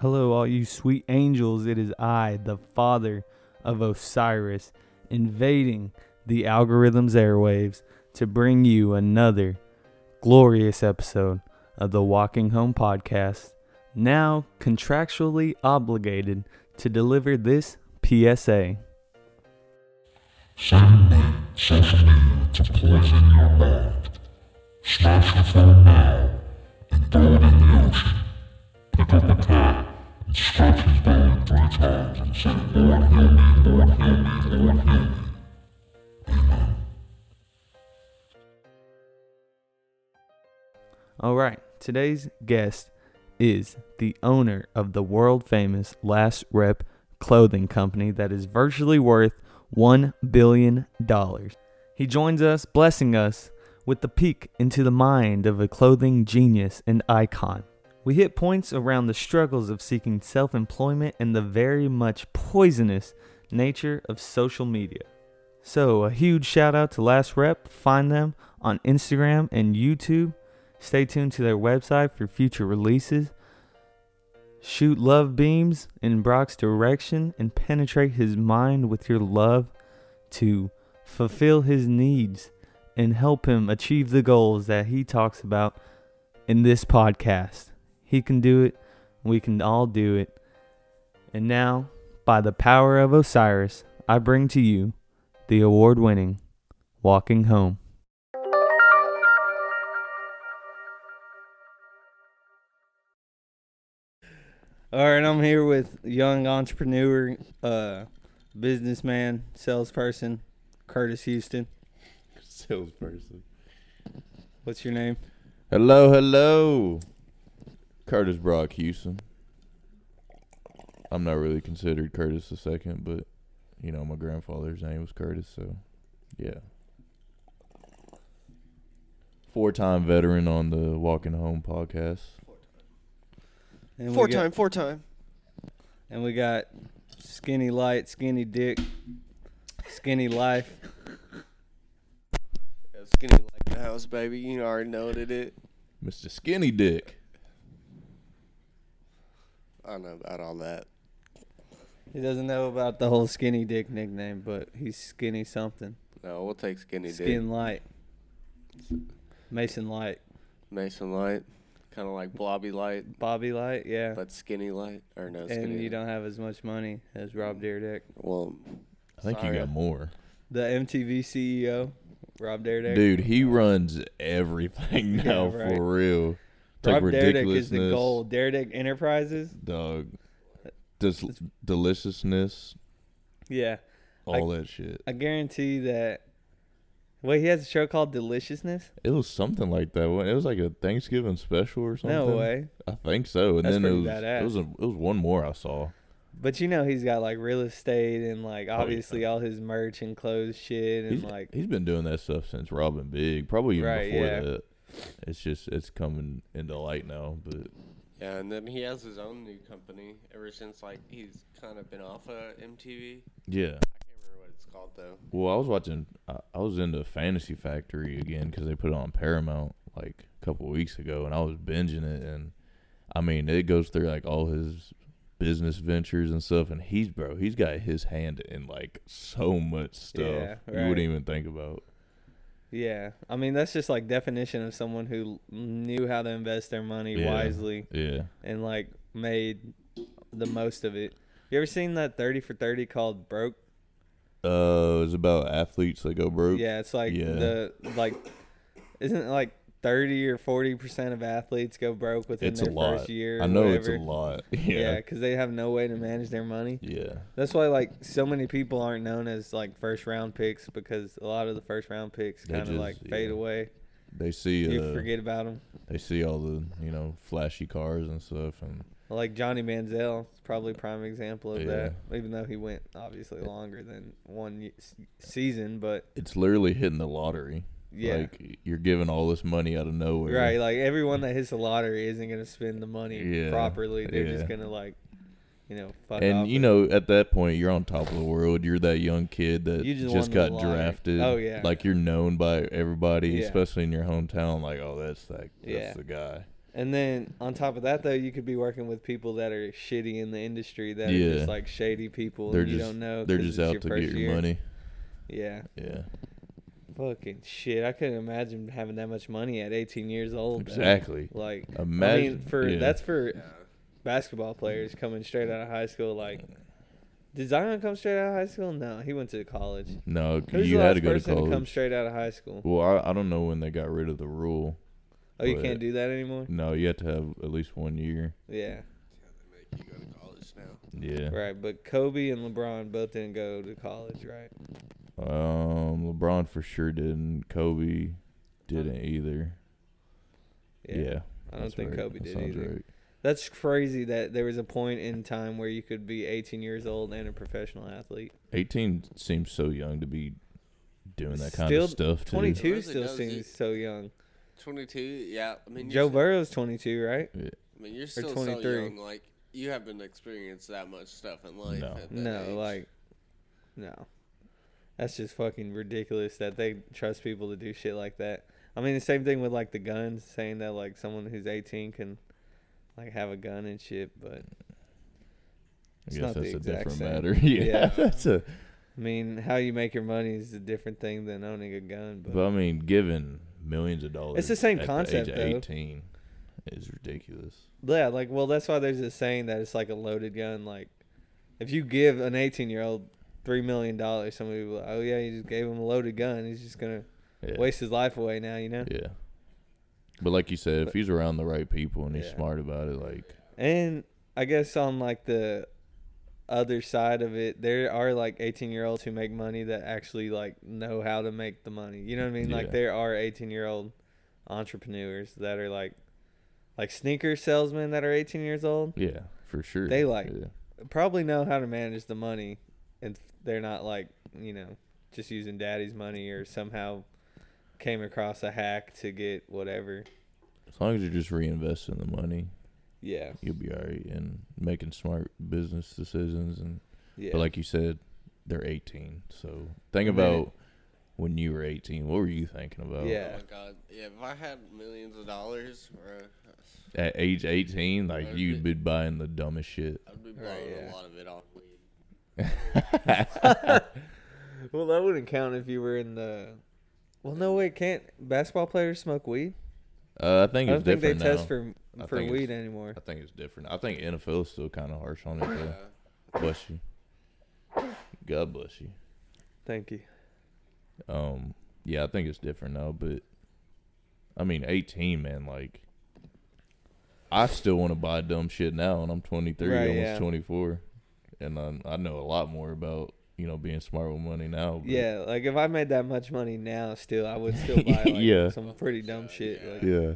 Hello, all you sweet angels. It is I, the father of Osiris, invading the algorithm's airwaves to bring you another glorious episode of the Walking Home podcast. Now contractually obligated to deliver this PSA. Send me social media to poison your mind. Smash your phone now and throw it in the ocean. Pick up a cat and his three times and say, Lord heal me, Lord heal me, Lord heal me. Amen. All right, today's guest is the owner of the world famous Last Rep clothing company that is virtually worth $1 billion. He joins us, blessing us with the peek into the mind of a clothing genius and icon. We hit points around the struggles of seeking self employment and the very much poisonous nature of social media. So, a huge shout out to Last Rep. Find them on Instagram and YouTube. Stay tuned to their website for future releases. Shoot love beams in Brock's direction and penetrate his mind with your love to fulfill his needs and help him achieve the goals that he talks about in this podcast. He can do it. We can all do it. And now, by the power of Osiris, I bring to you the award winning Walking Home. All right, I'm here with young entrepreneur, uh, businessman, salesperson, Curtis Houston. salesperson. What's your name? Hello, hello. Curtis Brock Houston. I'm not really considered Curtis the second, but you know my grandfather's name was Curtis, so yeah. Four-time veteran on the Walking Home podcast. And we Four got- time, four time. And we got skinny light, skinny dick, skinny life. Yeah, skinny like the house, baby. You already know what it is. Mr. Skinny Dick. I don't know about all that. He doesn't know about the whole skinny dick nickname, but he's skinny something. No, we'll take skinny Skin dick. light. Mason light. Mason light, kind of like blobby light, Bobby light, yeah. but skinny light or no skinny. and you don't have as much money as Rob mm. Dyrdek. Well, I think Sorry. you got more. The MTV CEO, Rob Dyrdek. Dude, he runs everything Yeah, now right. for real. Like Rob Dyrdek is the goal. Dyrdek Enterprises. Dog. Des- deliciousness, Yeah. all that shit. I guarantee that. Wait, he has a show called Deliciousness? It was something like that. It was like a Thanksgiving special or something. No way. I think so. And That's then it was badass. it was a, it was one more I saw. But you know he's got like real estate and like oh, yeah. obviously all his merch and clothes shit and He's like he's been doing that stuff since Rob & Big, probably even Right, before yeah. that. It's just it's coming into light now, but yeah, and then he has his own new company ever since like he's kind of been off of MTV. yeah. I can't remember what it's called though. Well, I was watching. I, I was into Fantasy Factory again because they put it on Paramount like a couple weeks ago, and I was binging it. And I mean, it goes through like all his business ventures and stuff. And he's bro, he's got his hand in like so much stuff Yeah, you wouldn't even think about. Yeah. I mean that's just like definition of someone who knew how to invest their money Yeah. wisely Yeah, and like made the most of it. You ever seen that 30 for 30 called Broke? uh, it's about athletes that go broke. Yeah, it's like Yeah. the like isn't it like 30 or 40% of athletes go broke within it's a their lot. first year I know whatever. it's a lot. Yeah, Yeah, because they have no way to manage their money. yeah, That's why like so many people aren't known as like first round picks because a lot of the first round picks kind of like fade yeah. away. They see You uh, forget about them. they see all the you know flashy cars and stuff, and Like Johnny Manziel, is probably prime example of Yeah. that. Even though he went obviously longer than one season, but it's literally hitting the lottery. Yeah, Like you're giving all this money out of nowhere. right. Like everyone that hits the lottery isn't gonna spend the money Yeah, properly. They're yeah. just gonna like, you know, fuck And you with know, at that point, you're on top of the world. You're that young kid that You just just, got drafted. Oh, yeah. Like you're known by everybody, Yeah. especially in your hometown. Like, oh, that's that. That's the guy. And then on top of that, though, you could be working with people that are shitty in the industry that are just like shady people. They're and you just don't know. they're just out to get your year. money. Yeah. Yeah, Fucking shit. I couldn't imagine having that much money at 18 years old. though. exactly. Like, I Imagine mean, for yeah. that's for basketball players coming straight out of high school. Like, did Zion come straight out of high school? No, he went to college. no. Who's you the had last to go to person to come straight out of high school? Well, I, I don't know when they got rid of the rule. Oh, you But- can't do that anymore. No, you have to have at least one year. Yeah, Yeah, they make you go to college now. Yeah. right. But Kobe and LeBron both didn't go to college, right? Um, LeBron for sure didn't. Kobe didn't either. Yeah. I don't think right. Kobe That did sounds either. right. That's crazy that there was a point in time where you could be 18 years old and a professional athlete. 18 seems so young to be doing that kind Still of stuff. Too. 22 Really still seems so young. 22, yeah. I mean, Joe you're, Burrow's 22, right? I mean, you're still so 23. young. Like, you haven't experienced that much stuff in life. No. at that No, age. like, no. That's just fucking ridiculous that they trust people to do shit like that. I mean, the same thing with like the guns, saying that like someone who's 18 can like have a gun and shit, but I it's guess not the that's a different same. matter. yeah, Yeah. that's a. I mean, how you make your money is a different thing than owning a gun. But, But I mean, given millions of dollars, It's the same concept, The though. age of 18 is ridiculous. yeah, like, well, that's why there's a saying that it's like a loaded gun. Like, if you give an 18 year old three million dollars, somebody will, oh yeah, you just gave him a loaded gun. He's just gonna Yeah. waste his life away now, you know. Yeah. But like you said, if he's around the right people and he's Yeah. smart about it, like And I guess on like the other side of it, there are like 18 year olds who make money that actually like know how to make the money. You know what I mean? Yeah. Like there are 18 year old entrepreneurs that are like like sneaker salesmen that are 18 years old. yeah, for sure. They, like, yeah. Probably know how to manage the money and they're not like, you know, just using daddy's money or somehow came across a hack to get whatever. as long as you're just reinvesting the money, Yeah. you'll be alright and making smart business decisions. And Yeah. but like you said, they're 18, so think I mean, about when you were 18. What were you thinking about? Yeah. Oh my god. Yeah, if I had millions of dollars, bro, At age 18, like you'd be- be buying the dumbest shit. I'd be Right, yeah. a lot of it off weed. Well, that wouldn't count if you were in the. Well, no, wait, can't basketball players smoke weed? Uh, I think I it's don't think they different test for I for think weed it's- anymore. I think it's different. I think NFL is still kind of harsh on it. Though. Yeah. Bless you. God bless you. Thank you. Um, yeah, I think it's different now, but I mean, 18, man, like, I still want to buy dumb shit now, and I'm 23, Right, almost yeah. 24, and I, I know a lot more about you know being smart with money now. But Yeah, like if I made that much money now, still I would still buy like Yeah. some pretty dumb shit, yeah. like yeah,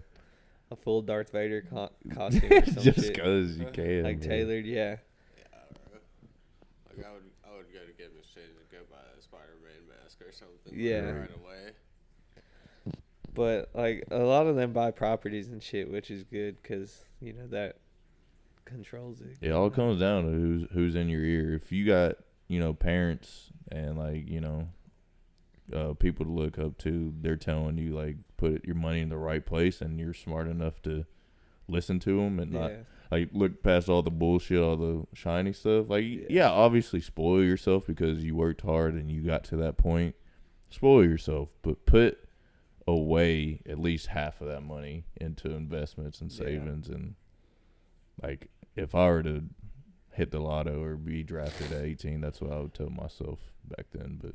a full Darth Vader co- costume or some just shit, cause you can, like bro. tailored. Yeah, Yeah, bro. Like I would, I would go to Gibbons Shade and go buy a Spider-Man mask or something. like, Yeah. right away. but like a lot of them buy properties and shit, which is good because you know that controls it. It all comes down to who's who's in your ear. If you got you know parents and like you know uh, people to look up to, they're telling you like put your money in the right place, and you're smart enough to listen to them and not Yeah, like look past all the bullshit, all the shiny stuff. Like Yeah. yeah, obviously spoil yourself because you worked hard and you got to that point. Spoil yourself, but put away at least half of that money into investments and Yeah. savings and like if I were to hit the lotto or be drafted at 18, that's what I would tell myself back then. But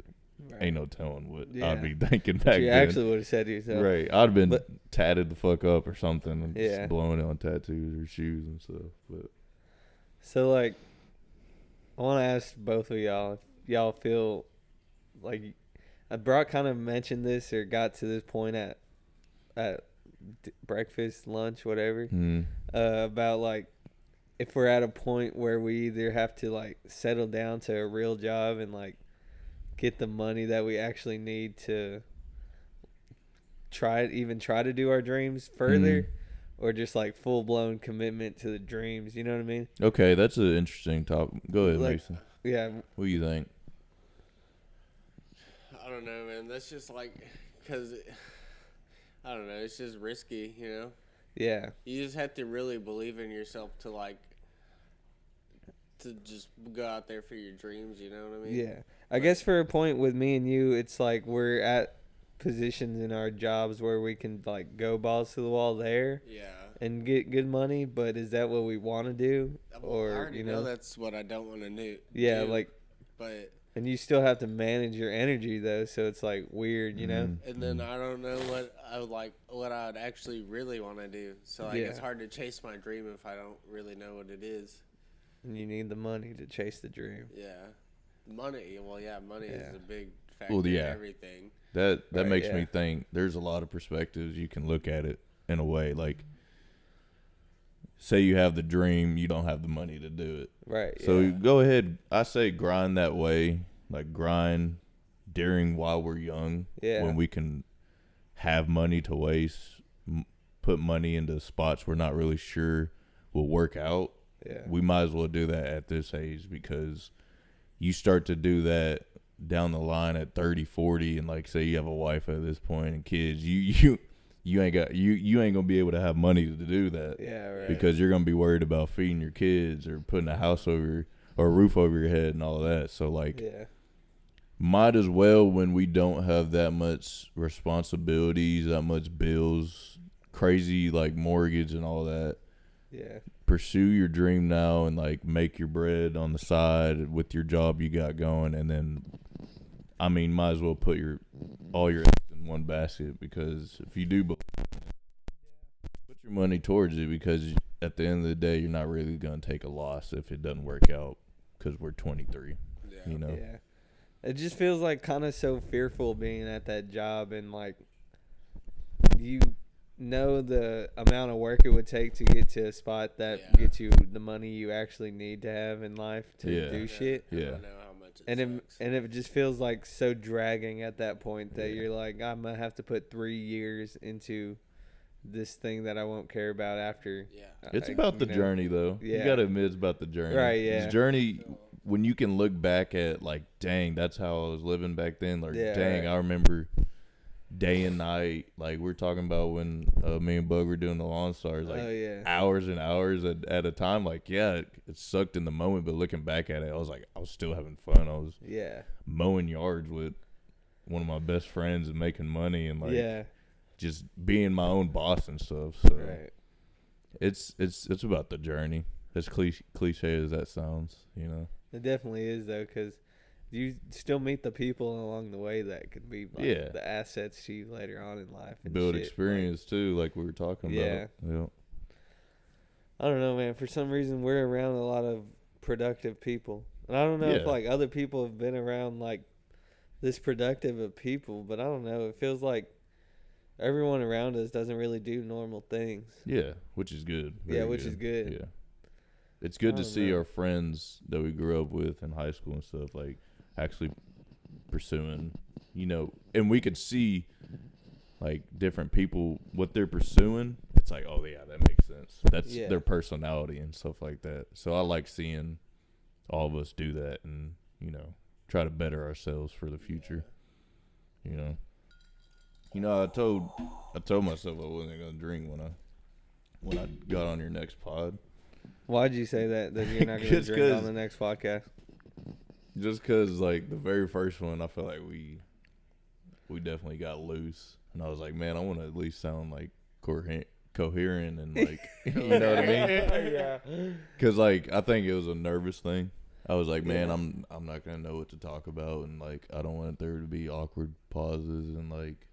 right. ain't no telling what Yeah. I'd be thinking back you then. actually would have said to yourself. Right, I'd have been But- tatted the fuck up or something, and Yeah. just blowing it on tattoos or shoes and stuff. But So like, I want to ask both of y'all if y'all feel like uh, Brock kind of mentioned this or got to this point at at breakfast, lunch, whatever, mm, uh, about like if we're at a point where we either have to like settle down to a real job and like get the money that we actually need to try even try to do our dreams further Mhm. or just like full blown commitment to the dreams you know what i mean okay, that's an interesting topic. Go ahead, Like- Mason. yeah What do you think? I don't know, man. That's just like, cause I don't know. It's just risky, you know. Yeah. You just have to really believe in yourself to like to just go out there for your dreams. You know what I mean? Yeah. I guess for a point with me and you, it's like we're at positions in our jobs where we can like go balls to the wall there Yeah. and get good money, but is that what we want to do? Well, Or, I already you know, know, that's what I don't want to do. yeah, do, like but and you still have to manage your energy though, so it's like weird, you know? Mhm. and then I don't know what I would like what I would actually really want to do. So like it's hard to chase my dream if I don't really know what it is. And you need the money to chase the dream. Yeah. Money. Well, yeah, money Yeah. is a big factor Well, in yeah. everything. That that Right, makes yeah. me think there's a lot of perspectives you can look at it in a way. Like say you have the dream, you don't have the money to do it. Right. So yeah. go ahead. I say grind that way, like grind during while we're young, Yeah. when we can have money to waste, m- put money into spots we're not really sure will work out. Yeah. We might as well do that at this age because you start to do that down the line at 30, 40 and like say you have a wife at this point and kids, you you you ain't got you you ain't going to be able to have money to do that yeah, right. because you're gonna be worried about feeding your kids or putting a house over or a roof over your head and all that. So like, yeah. might as well when we don't have that much responsibilities, that much bills, crazy like mortgage and all that. Yeah. Pursue your dream now and like make your bread on the side with your job you got going, and then, I mean, might as well put your all your eggs in one basket because if you do put your money towards it because at the end of the day, you're not really going to take a loss if it doesn't work out because we're 23. Yeah. You know, Yeah. It just feels like kind of so fearful being at that job and like you know the amount of work it would take to get to a spot that Yeah. gets you the money you actually need to have in life to Yeah. do Yeah. shit. I Yeah. don't know how much it And it, sucks. and it just feels like so dragging at that point that Yeah. you're like I'm gonna have to put three years into this thing that I won't care about after. yeah. it's I- about the know. journey though. Yeah. You got to admit it's about the journey. Right, Yeah, This yeah. journey when you can look back at like, dang, that's how I was living back then. Like, Yeah, dang, right. I remember day and night. Like we're talking about when uh, me and Bug were doing the lawn stars, like oh yeah. hours and hours at, at a time. Like, yeah, it, it sucked in the moment, but looking back at it, I was like, I was still having fun. I was Yeah. mowing yards with one of my best friends and making money and like yeah. just being my own boss and stuff. So Right. it's it's it's about the journey. As cliche, cliche as that sounds, you know. It definitely is though, because you still meet the people along the way that could be like Yeah. the assets to you later on in life. And Build shit. Like, experience too, like we were talking Yeah. about. Yeah. I don't know, man. For some reason, we're around a lot of productive people, and I don't know if like other people have been around like this productive of people, but I don't know. It feels like everyone around us doesn't really do normal things. Yeah, which is good. Yeah, Very which is good. Yeah. It's good to see know. our friends that we grew up with in high school and stuff like actually pursuing, you know, and we could see like different people what they're pursuing. It's like, oh yeah, that makes sense. That's Yeah. their personality and stuff like that. So I like seeing all of us do that and, you know, try to better ourselves for the future. You know. You know, I told I told myself I wasn't gonna drink when I when I got on your next pod. Why'd you say that? That you're not going to Just drink on the next podcast? Just cause like the very first one, I felt like we we definitely got loose, and I was like, man, I want to at least sound like coherent, coherent, and like you know what I mean? yeah. Cause like I think it was a nervous thing. I was like, man, Yeah. I'm I'm not gonna know what to talk about, and like I don't want there to be awkward pauses, and like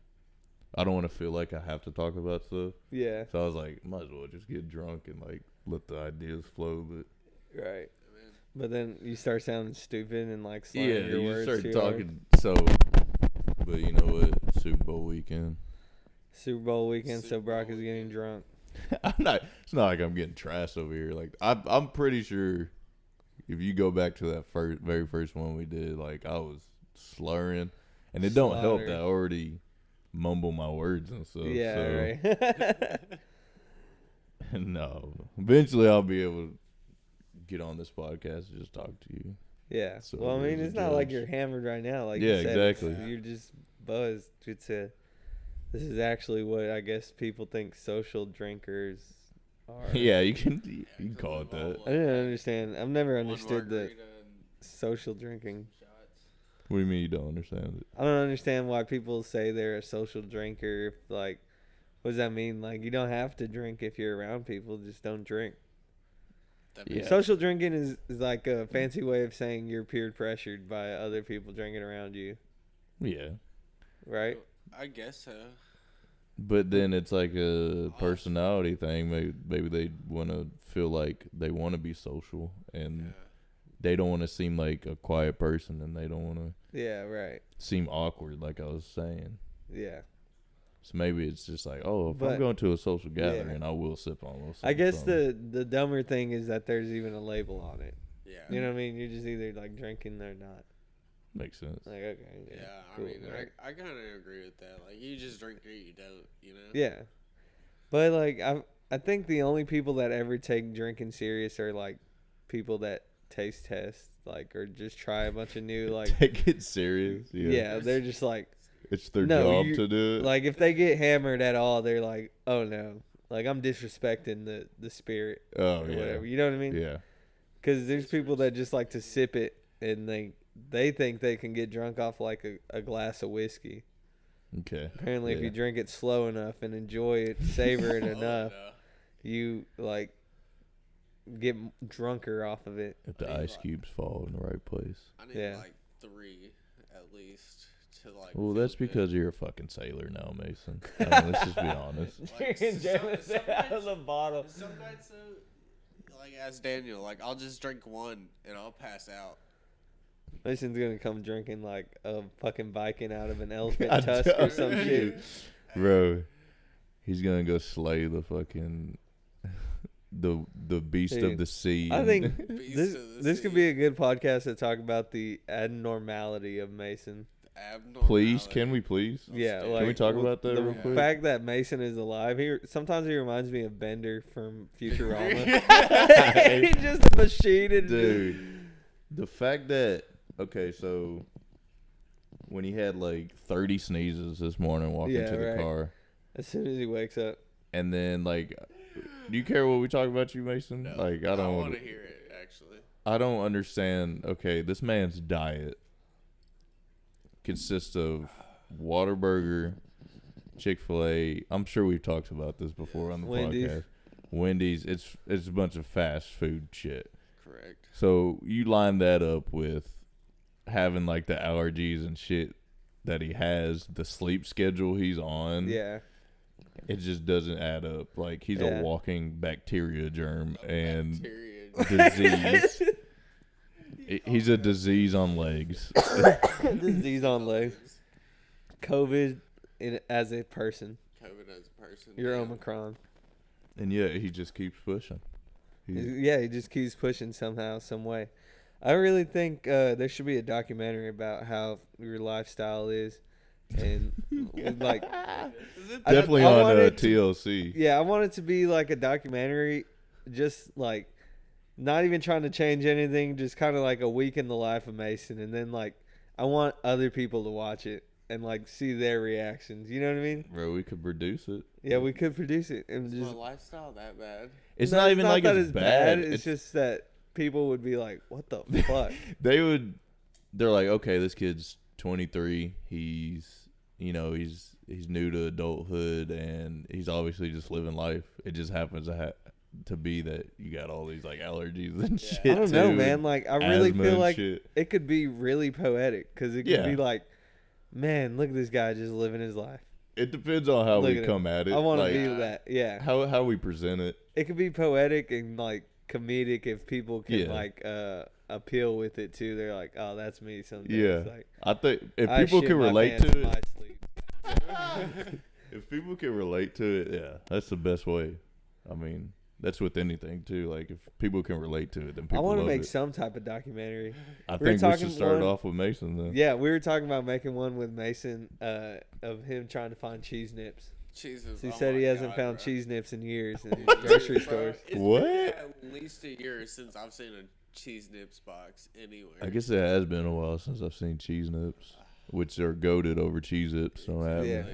I don't want to feel like I have to talk about stuff. Yeah. So I was like, might as well just get drunk and like let the ideas flow. But Right. But then you start sounding stupid and like yeah, your you words start too hard. talking so. But you know what? Super Bowl weekend. Super Bowl weekend, so Brock Bowl is getting drunk. I'm not. It's not like I'm getting trashed over here. Like I'm. I'm pretty sure. If you go back to that first, very first one we did, like I was slurring, and it don't help that I already mumble my words and stuff. yeah, so, right. no, eventually I'll be able to get on this podcast and just talk to you. yeah. So well, I mean, it's not like you're hammered right now. Like Yeah, you said, exactly. You're just buzzed. It's a, This is actually what I guess people think social drinkers are. Yeah, you can you can call it that. I didn't understand. I've never understood the social drinking. shots. What do you mean you don't understand it? I don't understand why people say they're a social drinker. If, like, what does that mean? Like, you don't have to drink if you're around people. Just don't drink. That Yeah. Social drinking is, is like a fancy way of saying you're peer pressured by other people drinking around you, Yeah, right? I guess so. but then it's like a personality thing. Maybe maybe they want to feel like they want to be social, and Yeah. they don't want to seem like a quiet person, and they don't want to Yeah, right. seem awkward, like I was saying. Yeah. So maybe it's just like, oh, if But- I'm going to a social Yeah. gathering, I will sip on a little. I guess something. the the dumber thing is that there's even a label on it. Yeah. You know what I mean? You're just either like drinking or not. makes sense. Like okay. Yeah, I cool, mean, right. I, I kind of agree with that. Like, you just drink or you don't, you know? Yeah. But like I I think the only people that ever take drinking serious are like people that taste test like or just try a bunch of new like Take it serious. Yeah, yeah. they're just like it's their No, job to do it. like if they get hammered at all they're like oh no like I'm disrespecting the the spirit oh or yeah, whatever you know what I mean yeah. because there's people that just like to sip it and they they think they can get drunk off like a, a glass of whiskey Okay. apparently if you drink it slow enough and enjoy it savor it Oh, enough no. you like get drunker off of it. If the ice like- cubes fall in the right place. I need Yeah. like three at least to like. Well, that's good. because you're a fucking sailor now, Mason. I mean, let's just be honest. Like, Drinking some- Jameson some out of the bottle. Some nights though, like as Daniel, like I'll just drink one and I'll pass out. Mason's gonna come drinking like a fucking Viking out of an elephant I tusk or don't- some shit. Bro, he's gonna go slay the fucking the the beast Dude, of the sea. I and- think Beast this of the this could sea. be a good podcast to talk about the abnormality of Mason. Please, can we please? Yeah, Can we talk about that the real quick? fact that Mason is alive. He sometimes he reminds me of Bender from Futurama. He's just a machine, and Dude, the fact that okay, so when he had like 30 sneezes this morning walking Yeah, to the right. car, as soon as he wakes up, and then like, do you care what we talk about you, Mason? No, like, I don't want want to hear it actually. I don't understand. Okay, this man's diet consists of Whataburger, Chick Fil A. I'm sure we've talked about this before on the Wendy's. podcast. Wendy's. It's it's a bunch of fast food shit. Correct. So you line that up with having like the allergies and shit that he has, the sleep schedule he's on. yeah, It just doesn't add up. Like he's Yeah. a walking bacteria germ and Bacteria. disease. I- he's a disease on legs. disease on legs. COVID in, as a person. COVID as a person. You're yeah. Omicron. And yet he just keeps pushing. He- Yeah, he just keeps pushing somehow, some way. I really think uh, there should be a documentary about how your lifestyle is, and like, definitely I on want uh, it to- TLC. yeah, I want it to be like a documentary, just like not even trying to change anything, just kind of like a week in the life of Mason, and then like I want other people to watch it and like see their reactions. You know what I mean? Bro, we could produce it. Yeah, we could produce it and Is just my lifestyle that bad? It's No, not even like that it's, bad. It's, just that people would be like, "What the fuck?" they would they're like okay this kid's 23 he's you know he's he's new to adulthood and he's obviously just living life it just happens to ha- to be that you got all these like allergies and Yeah. shit I don't know, too, man. Like, I really feel like shit. it could be really poetic because it could Yeah. be like, "Man, look at this guy just living his life." it depends on how Look we at it. come at it I want to like, be that. Yeah, how how we present it it could be poetic and like comedic if people can Yeah. like uh appeal with it too. They're like, "Oh, that's me." Some days. Yeah. Like, i think if I people can relate to it if people can relate to it yeah that's the best way i mean that's with anything too like if people can relate to it then people. I want to make it. some type of documentary. i we think we talking should start one- off with mason then Yeah, we were talking about making one with Mason uh, of him trying to find cheese nips. Jesus. He oh said he hasn't God, found bro. cheese nips in years in grocery stores. it's been What? At least a year since I've seen a cheese nips box anywhere. I guess it has been a while since I've seen cheese nips, which are goaded over cheese nips. Don't have Yeah.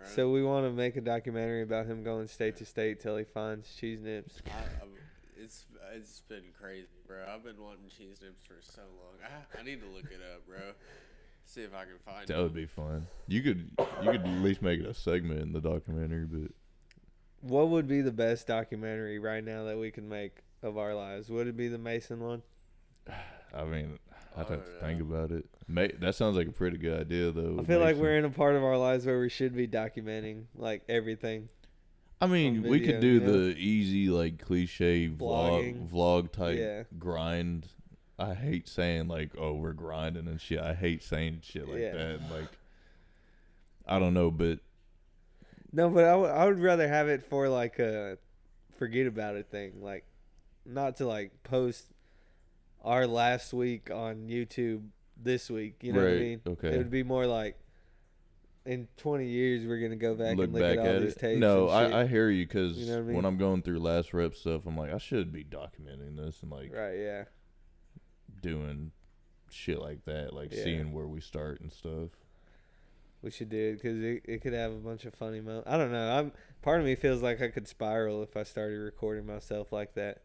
Them. right? So we want to make a documentary about him going state to state till he finds cheese nips. I, it's it's been crazy, bro. I've been wanting cheese nips for so long. I, I need to look it up, bro. See if I can find That it. would be fun. You could you could at least make it a segment in the documentary, but What would be the best documentary right now that we can make of our lives? Would it be the Mason one? I mean, I'd I have to think about it. May, that sounds like a pretty good idea, though. I feel like Mason. we're in a part of our lives where we should be documenting like everything. I mean, we could do the easy, like cliche Vlogging. vlog vlog type Yeah. grind. I hate saying like, "Oh, we're grinding" and shit. I hate saying shit like Yeah. that. Like, I don't know, but No, but I would- I would rather have it for like a forget about it thing, like not to like post our last week on YouTube this week. You know what I mean? okay. It would be more like in 20 years we're gonna go back look and look back at all at these it. tapes. No. I, I hear you because You know I mean? when I'm going through last rep stuff, I'm like, I should be documenting this and like right, yeah, doing shit like that, like Yeah. seeing where we start and stuff. we should do it because it, it could have a bunch of funny moments. I don't know. I'm part of me feels like I could spiral if I started recording myself like that.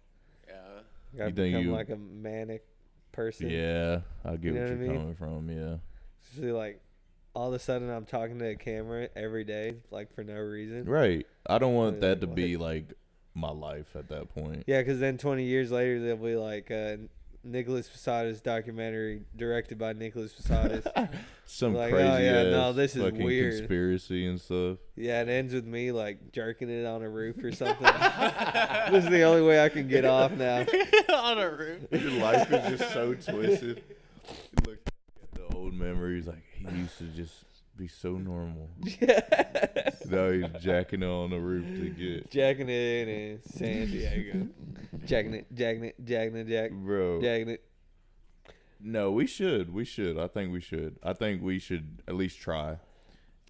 I You think become you- like a manic person. Yeah, I You get know what what you're mean? coming from. Yeah. See, like all of a sudden I'm talking to a camera every day, like for no reason. Right. I don't want that to be like my life at that point. Yeah, because then 20 years later they'll be like uh, Nicholas Posadas documentary directed by Nicholas Posadas. Some Like, oh, crazy yeah, ass no, this is fucking weird. conspiracy and stuff. yeah, it ends with me like jerking it on a roof or something. this is the only way I can get off now. On a roof. Your life is just so twisted. You look at the old memories, like he used to just be so normal. now he's jacking it on the roof to get, Jacking it in San Diego. Jacking it, jacking it, jacking it, jack, bro. jacking it. No, we should. We should. I think we should. I think we should at least try.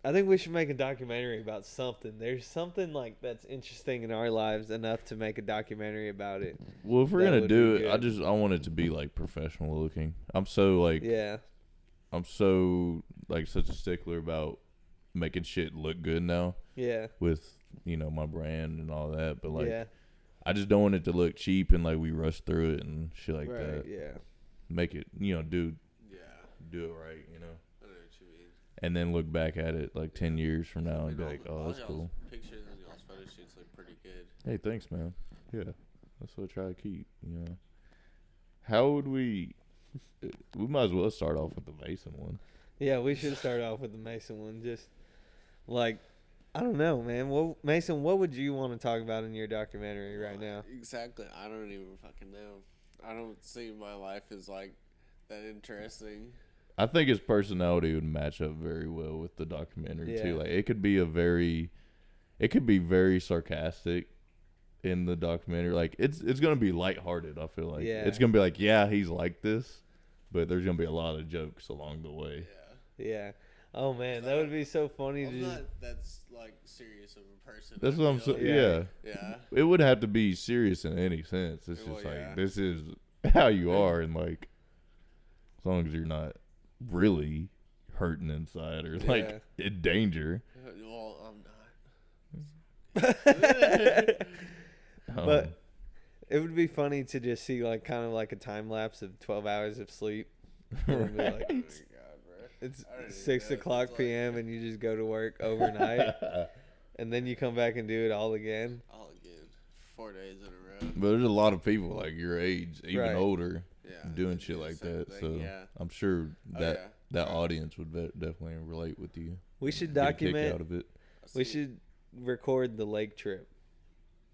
I think we should make a documentary about something. There's something like that's interesting in our lives enough to make a documentary about it. Well, if we're That gonna do it, I just I want it to be like professional looking. I'm so like Yeah. I'm so like such a stickler about making shit look good now Yeah. with you know my brand and all that. But like yeah. I just don't want it to look cheap and like we rush through it and shit like right. that. Yeah. Make it you know do Yeah. do it right, you know, I know what you mean. and then look back at it like ten years from now and be like, oh that's cool. Pictures and y'all's photo shoots look pretty good. Hey, thanks, man. Yeah, that's what I try to keep. You know, how would we? We might as well start off with the Mason one. Yeah, we should start off with the Mason one. Just like I don't know, man. What Mason, what would you want to talk about in your documentary right now? Exactly. I don't even fucking know. I don't see my life as like that interesting. I think his personality would match up very well with the documentary too. Like it could be a very, it could be very sarcastic in the documentary. Like it's it's gonna be lighthearted. I feel like Yeah. it's gonna be like yeah he's like this, but there's gonna be a lot of jokes along the way. Yeah. Yeah. Oh man, that would be so funny I'm just not that's like serious of a person. That's I what I'm saying. like. Yeah. Yeah. it would have to be serious in any sense. It's Well, just yeah. like this is how you are, and like as long as you're not really hurting inside or like in danger. Well, I'm not. Um, But- it would be funny to just see like kind of like a time lapse of 12 hours of sleep. And be like, Oh my god, bro. it's I don't even six o'clock it's like- p.m. and you just go to work overnight, and then you come back and do it all again. All again. Four days in a row. but there's a lot of people like your age, even Right. older, Yeah. doing shit do like that. thing, So yeah. I'm sure Oh, that yeah. that Yeah. audience would be- definitely relate with you. We should Get a kick document. out of it. We should record the lake trip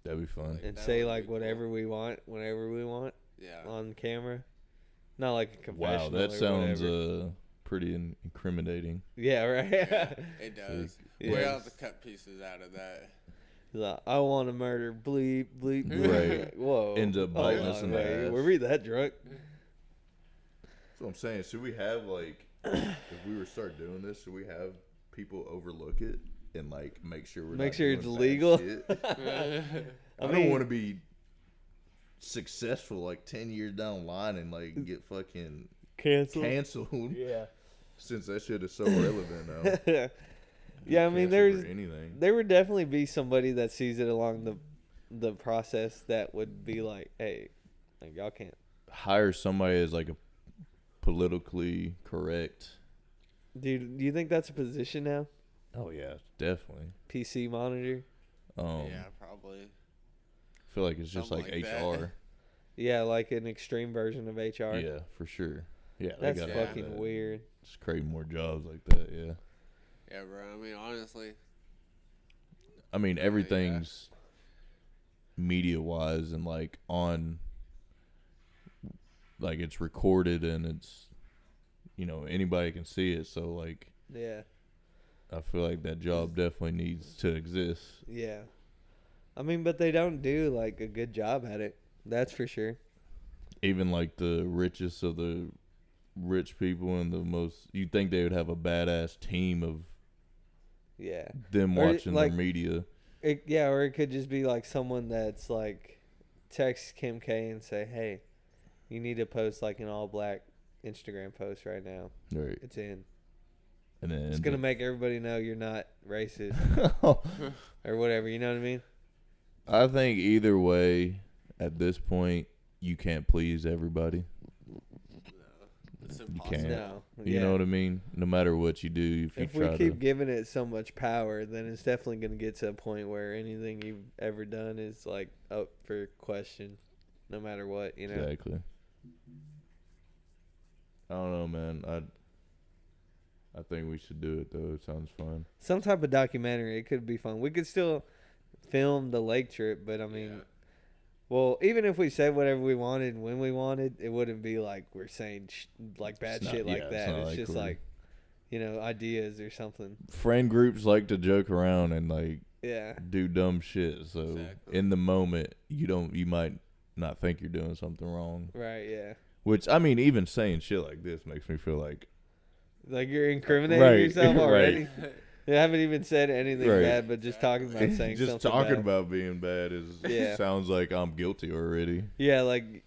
That'd be fun. and That say would like be cool. whatever we want, whenever we want Yeah. on camera. Not like a confession. Wow, that or sounds whatever. uh pretty in- incriminating. yeah, right. It does. Yeah. We'll have to cut pieces out of that. Like, I want to murder bleep bleep. bleep." Right. Whoa. Ends up Hold biting us on, in the ass. Were we that drunk? So I'm saying, should we have like, if we were start doing this, should we have people overlook it and like make sure we're Make not sure doing it's legal? I I, mean- don't want to be successful like ten years down the line and like mm. get fucking Cancel. canceled Yeah. since that shit is so relevant now. Yeah, I mean, there's anything. there would definitely be somebody that sees it along the the process that would be like, hey, like y'all can't. Hire somebody as like a politically correct. Dude, do you think that's a position now? Oh yeah, definitely. PC monitor. Um, yeah, probably. I feel like it's just like, Something like that. HR. Yeah, like an extreme version of HR. Yeah, for sure. Yeah, they That's gotta have fucking that. weird. Just create more jobs like that. Yeah. Yeah, bro. I mean, honestly, I mean, yeah. everything's media wise and like on, like it's recorded and it's, you know, anybody can see it. So like, Yeah. I feel like that job definitely needs to exist. Yeah. I mean, but they don't do like a good job at it. That's for sure. Even like the richest of the rich people and the most, you'd think they would have a badass team of Yeah. them Or, watching like- their media. It, yeah, or it could just be like someone that's like text Kim K and say, "Hey, you need to post like an all black Instagram post right now. Right. It's in. And then It's gonna make everybody know you're not racist or whatever. You know what I mean? I think either way, at this point, you can't please everybody. You can't. No. You yeah. know what I mean? No matter what you do, if you If we try keep to, giving it so much power, then it's definitely going to get to a point where anything you've ever done is like up for question, no matter what. You know? exactly. I don't know, man. I I think we should do it though. It sounds fun. Some type of documentary. It could be fun. We could still film the lake trip, but I mean, Yeah. well, even if we said whatever we wanted when we wanted, it wouldn't be like we're saying sh- like bad It's shit yeah, like it's that. not It's like just we're- like, you know, ideas or something. Friend groups like to joke around and like Yeah. do dumb shit. So Exactly. in the moment, you don't, you might not think you're doing something wrong. Right. Yeah. Which I mean, even saying shit like this makes me feel like Like you're incriminating Right, yourself right. already. You haven't even said anything Right. bad, but just talking about saying just something talking bad. about being bad is Yeah. sounds like I'm guilty already. Yeah, like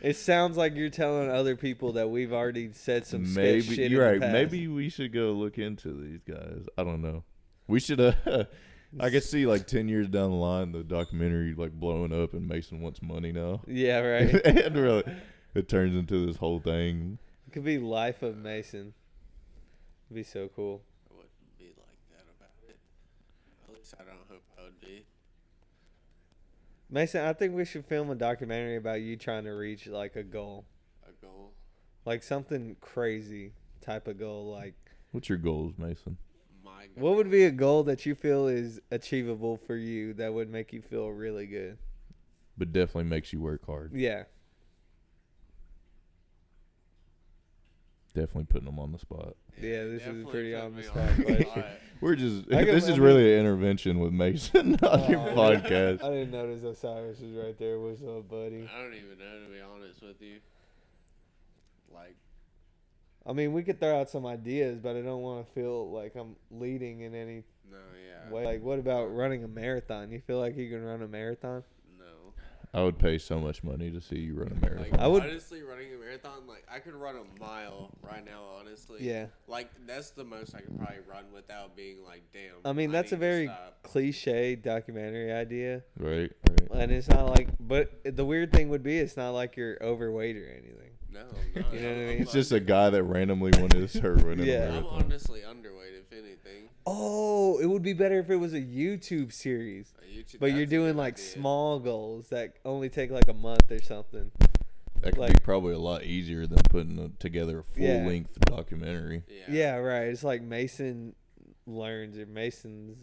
it sounds like you're telling other people that we've already said some sketch maybe shit. you're in right. the past. Maybe we should go look into these guys. I don't know. We should. Uh, I could see like ten years down the line the documentary like blowing up and Mason wants money now. Yeah, right. and really, it turns into this whole thing. It could be Life of Mason. It'd be so cool. I wouldn't be like that about it. At least I don't hope I would be. Mason, I think we should film a documentary about you trying to reach like a goal, A goal. like something crazy type of goal. Like, What's your goals, Mason? My goal. what would be a goal that you feel is achievable for you that would make you feel really good? But definitely makes you work hard. Yeah. Definitely putting them on the spot. Yeah, this is definitely pretty put on the me spot the question. spot. We're just. I can- this I is mean- really an intervention with Mason on oh, your Oh, podcast. I didn't notice Osiris was right there. What's up, buddy? I don't even know to be honest with you. Like, I mean, we could throw out some ideas, but I don't want to feel like I'm leading in any no, yeah, way. Like, what about running a marathon? You feel like you can run a marathon? No. I would pay so much money to see you run a marathon. Like, I would- honestly honestly, running a marathon, like I could run a mile right now. Honestly, Yeah. Like that's the most I could probably run without being like, damn. I mean, that's a very cliche documentary idea, right, right. and it's not like. But the weird thing would be, it's not like you're overweight or anything. No, I'm not. You know what I mean? It's just a guy that randomly wanted to start running Yeah. a I'm marathon. honestly underweight, if anything. Oh, it would be better if it was a YouTube series, A YouTube- but you're doing like idea. small goals that only take like a month or something. That could be probably a lot easier than putting a, together a full Yeah. length documentary. Yeah. Yeah, right. It's like Mason learns or Mason's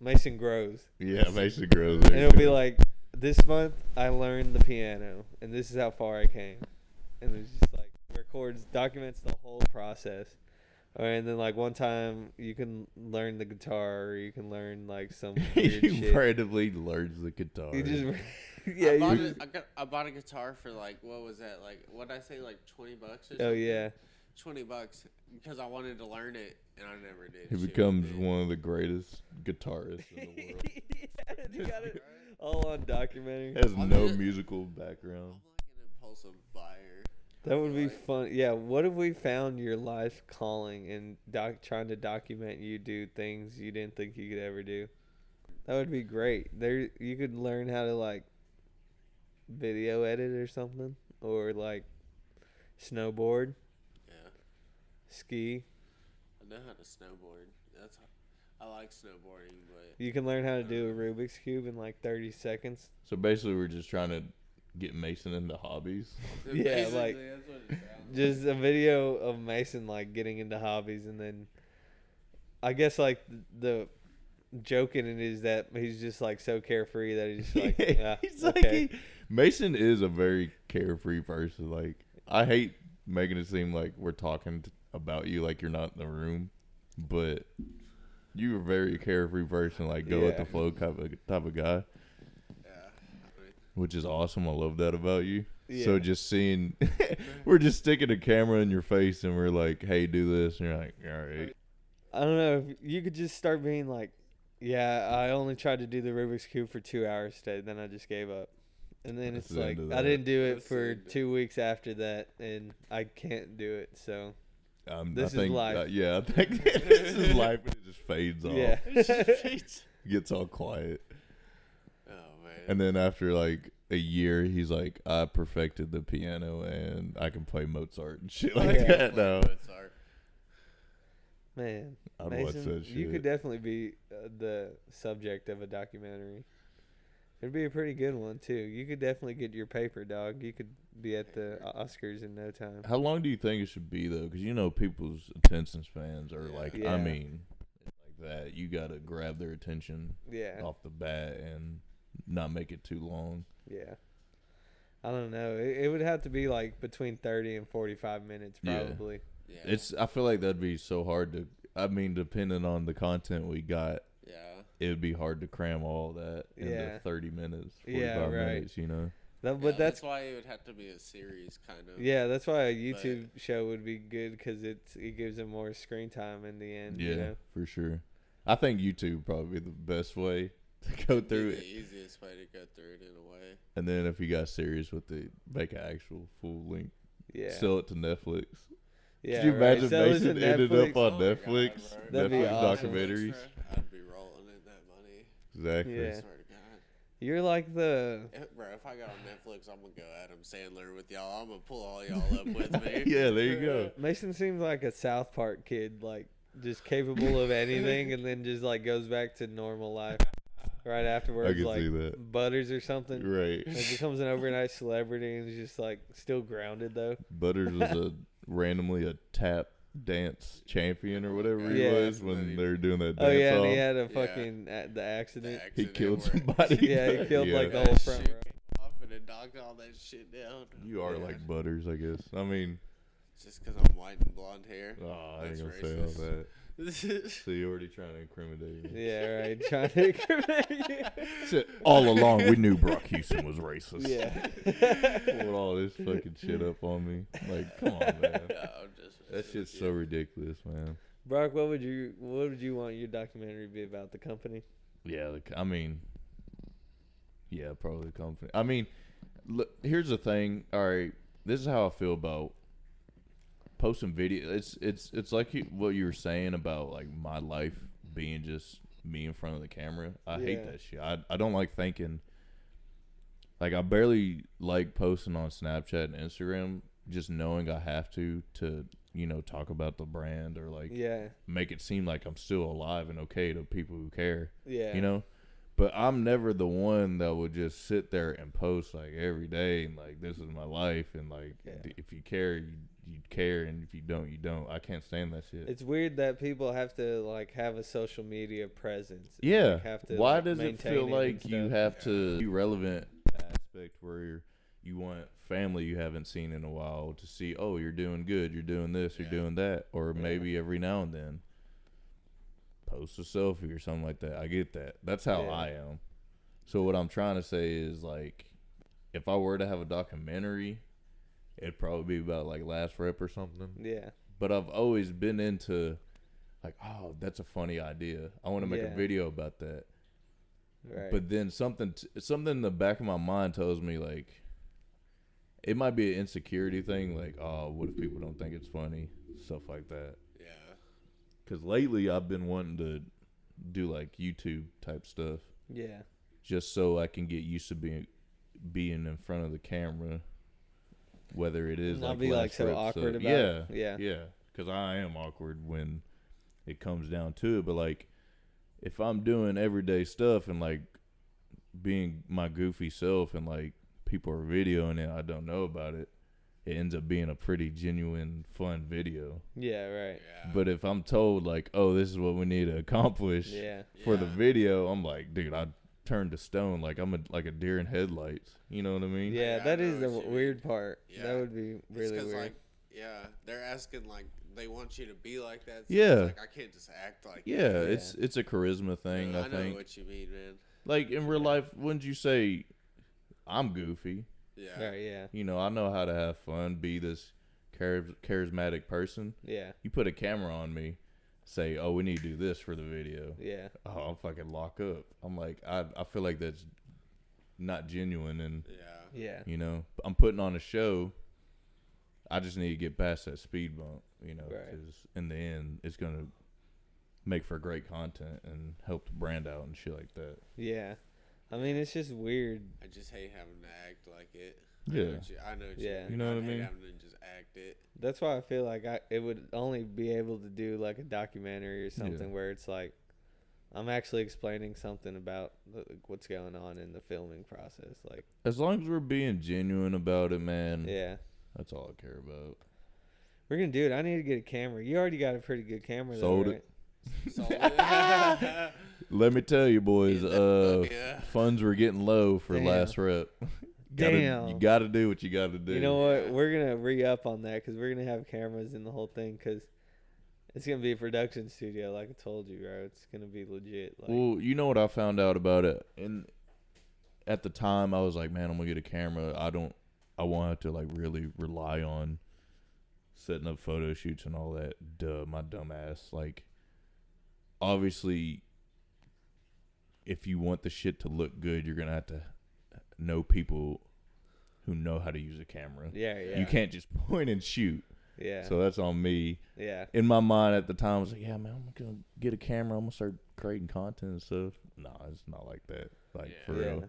Mason grows. Yeah, Mason grows. And it'll be like this month I learned the piano and this is how far I came. And it's just like records documents the whole process. Or and then like one time you can learn the guitar or you can learn like some weird he shit. randomly learns the guitar. You just yeah, I bought, you, a, I, got, I bought a guitar for like what was that like what did I say like twenty bucks or oh, something? Oh yeah. twenty bucks because I wanted to learn it and I never did. he shit becomes it. one of the greatest guitarists in the world. yeah, you got it all on documentary. Has I'm no just- musical I'm background. like an impulsive buyer. That would be fun. Yeah. What if we found your life calling and doc trying to document you do things you didn't think you could ever do? That would be great. There, you could learn how to like video edit or something, or like snowboard, Yeah, ski. I know how to snowboard. That's how, I like snowboarding, but You can learn how to do a um, Rubik's cube in like thirty seconds. So basically, we're just trying to get Mason into hobbies. Yeah, basically, like, that's what it sounds Just a video of Mason like getting into hobbies, and then I guess like the joke in it is that he's just like so carefree that he's just like, yeah, He's like he- Mason is a very carefree person. Like I hate making it seem like we're talking t- about you like you're not in the room, but you're a very carefree person. Like go with the flow type of type of guy, Yeah. I mean, which is awesome. I love that about you. So just seeing, we're just sticking a camera in your face and we're like, "Hey, do this," and you're like, "All right." I don't know. If you could just start being like, yeah, I only tried to do the Rubik's cube for two hours today, then I just gave up. And then That's it's the like I didn't do it That's for two weeks after that, and I can't do it. So Um, This I is think, life. uh, yeah, I think this is life, and it just fades off. yeah, it just fades. Gets all quiet. And then after like a year, he's like, I perfected the piano and I can play Mozart and shit like can't that now. Mozart. man. I'd watch Mason, that shit. you could definitely be uh, the subject of a documentary. It'd be a pretty good one too. You could definitely get your paper, dog. You could be at the Oscars in no time. How long do you think it should be though? Because you know people's attention spans are like, Yeah. I mean, like that. You got to grab their attention Yeah, off the bat and not make it too long. yeah. I don't know. It, it would have to be like between thirty and forty-five minutes, probably. Yeah. It's. I feel like that'd be so hard to. I mean, depending on the content we got, yeah. it would be hard to cram all that into Yeah. 30 minutes, 45 Yeah, right. minutes, you know? That, But but that's why it would have to be a series, kind of. yeah. That's why a YouTube show would be good because it's it gives them more screen time in the end. Yeah, You know? for sure. I think YouTube probably the best way to go It'd be through the it. easiest way to go through it in a way. And then if you got serious with it, make an actual full length, Yeah. sell it to Netflix. yeah. Could you right. imagine Sell Mason ended up on Oh my God, Netflix? be Netflix awesome. documentaries. I'd be rolling in that money. Exactly. Yeah. I swear to God. You're like the If, bro, if I got on Netflix, I'm gonna go Adam Sandler with y'all. I'm gonna pull all y'all up with me. yeah, there you go. Mason seems like a South Park kid, like just capable of anything, and then just like goes back to normal life right afterwards, I can like see that. Butters or something. Right. Like becomes an overnight celebrity and is just like still grounded though. Butters was a randomly a tap dance champion or whatever he Yeah. was when they were doing that dance Oh yeah, and off. he had a Yeah. fucking a- the The accident. He killed somebody. Yeah, he killed like the whole That front row. off and it knocked all that shit down. You are Yeah. like Butters, I guess. I mean, just because I'm white and blonde hair. oh, I ain't That's gonna say all racist. that. So you're already trying to incriminate me. Yeah, right. Trying to incriminate you. Shit, All along, we knew Brock Houston was racist. Yeah. Pulling all this fucking shit up on me. Like, come on, man. I'm just That shit's so ridiculous, man. Brock, what would you what would you want your documentary to be about? The company? Yeah, the, I mean, yeah, probably the company. I mean, look, here's the thing. All right, this is how I feel about posting video. It's it's it's like you, what you were saying about like my life being just me in front of the camera. I hate that shit. I I don't like thinking. Like I barely like posting on Snapchat and Instagram, just knowing I have to to you know talk about the brand or like Yeah. make it seem like I'm still alive and okay to people who care Yeah. you know but i'm never the one that would just sit there and post like every day and like this is my life and like Yeah. if you care you, you care and if you don't you don't i can't stand that shit It's weird that people have to like have a social media presence. yeah like, have to, why like, does it feel and like you have to be relevant aspect where you're, you want family you haven't seen in a while to see oh you're doing good you're doing this you're doing that or Yeah. maybe every now and then post a selfie or something like that i get that that's how Yeah. i am so what i'm trying to say is like if i were to have a documentary it'd probably be about like last rep or something Yeah. but i've always been into like oh that's a funny idea i want to make Yeah. a video about that Right. but then something, t- something in the back of my mind tells me like, it might be an insecurity thing, like, oh, what if people don't think it's funny, stuff like that. Because lately I've been wanting to do like YouTube type stuff, Yeah. just so I can get used to being being in front of the camera, whether it is like be like so awkward stuff. about yeah, it. Yeah. yeah. Because I am awkward when it comes down to it, but like if I'm doing everyday stuff and like being my goofy self and like people are videoing it, I don't know about it. It ends up being a pretty genuine, fun video. Yeah. Right. Yeah. But if I'm told like, oh, this is what we need to accomplish Yeah. for the video, I'm like, dude, I turned to stone like I'm a like a deer in headlights. You know what I mean? Yeah. Yeah, I that know is the what you weird part. Yeah. That would be really weird. like, yeah, they're asking like they want you to be like that. so Yeah. it's like I can't just act like. Yeah, that. it's it's a charisma thing. I, I, know think. what you mean, man. Like in real life, wouldn't you say I'm goofy? Yeah. right. Yeah. You know, I know how to have fun, be this char- charismatic person. Yeah. You put a camera on me, say, "Oh, we need to do this for the video." Yeah. Oh, I'm fucking lock up. I'm like, I I feel like that's not genuine, and Yeah. Yeah. you know, I'm putting on a show. I just need to get past that speed bump, you know, Right. because in the end, it's gonna make for great content and help the brand out and shit like that. Yeah. I mean, it's just weird. I just hate having to act like it. I Yeah. know what you, I know what Yeah. you, You know I what I mean? Having to just act it. That's why I feel like I it would only be able to do like a documentary or something where it's like I'm actually explaining something about the, what's going on in the filming process. Like, As long as we're being genuine about it, man, yeah, that's all I care about. we're gonna do it. I need to get a camera. You already got a pretty good camera. Though, Sold it. right? So, yeah. Let me tell you, boys, uh, yeah. funds were getting low for Damn. last rep. gotta, Damn. you got to do what you got to do. You know what? We're gonna re up on that because we're gonna have cameras in the whole thing because it's gonna be a production studio. Like I told you, bro. It's gonna be legit. Like, Well, you know what I found out about it, and at the time I was like, man, I'm gonna get a camera. I don't, I won't to like really rely on setting up photo shoots and all that. Duh, my dumb ass. Like, obviously, if you want the shit to look good, you're gonna have to know people who know how to use a camera. yeah, yeah. You can't just point and shoot. Yeah, So that's on me. yeah. In my mind at the time, I was like, yeah, man, I'm gonna get a camera. I'm gonna start creating content and stuff. Nah, it's not like that. Like Yeah. for yeah. real.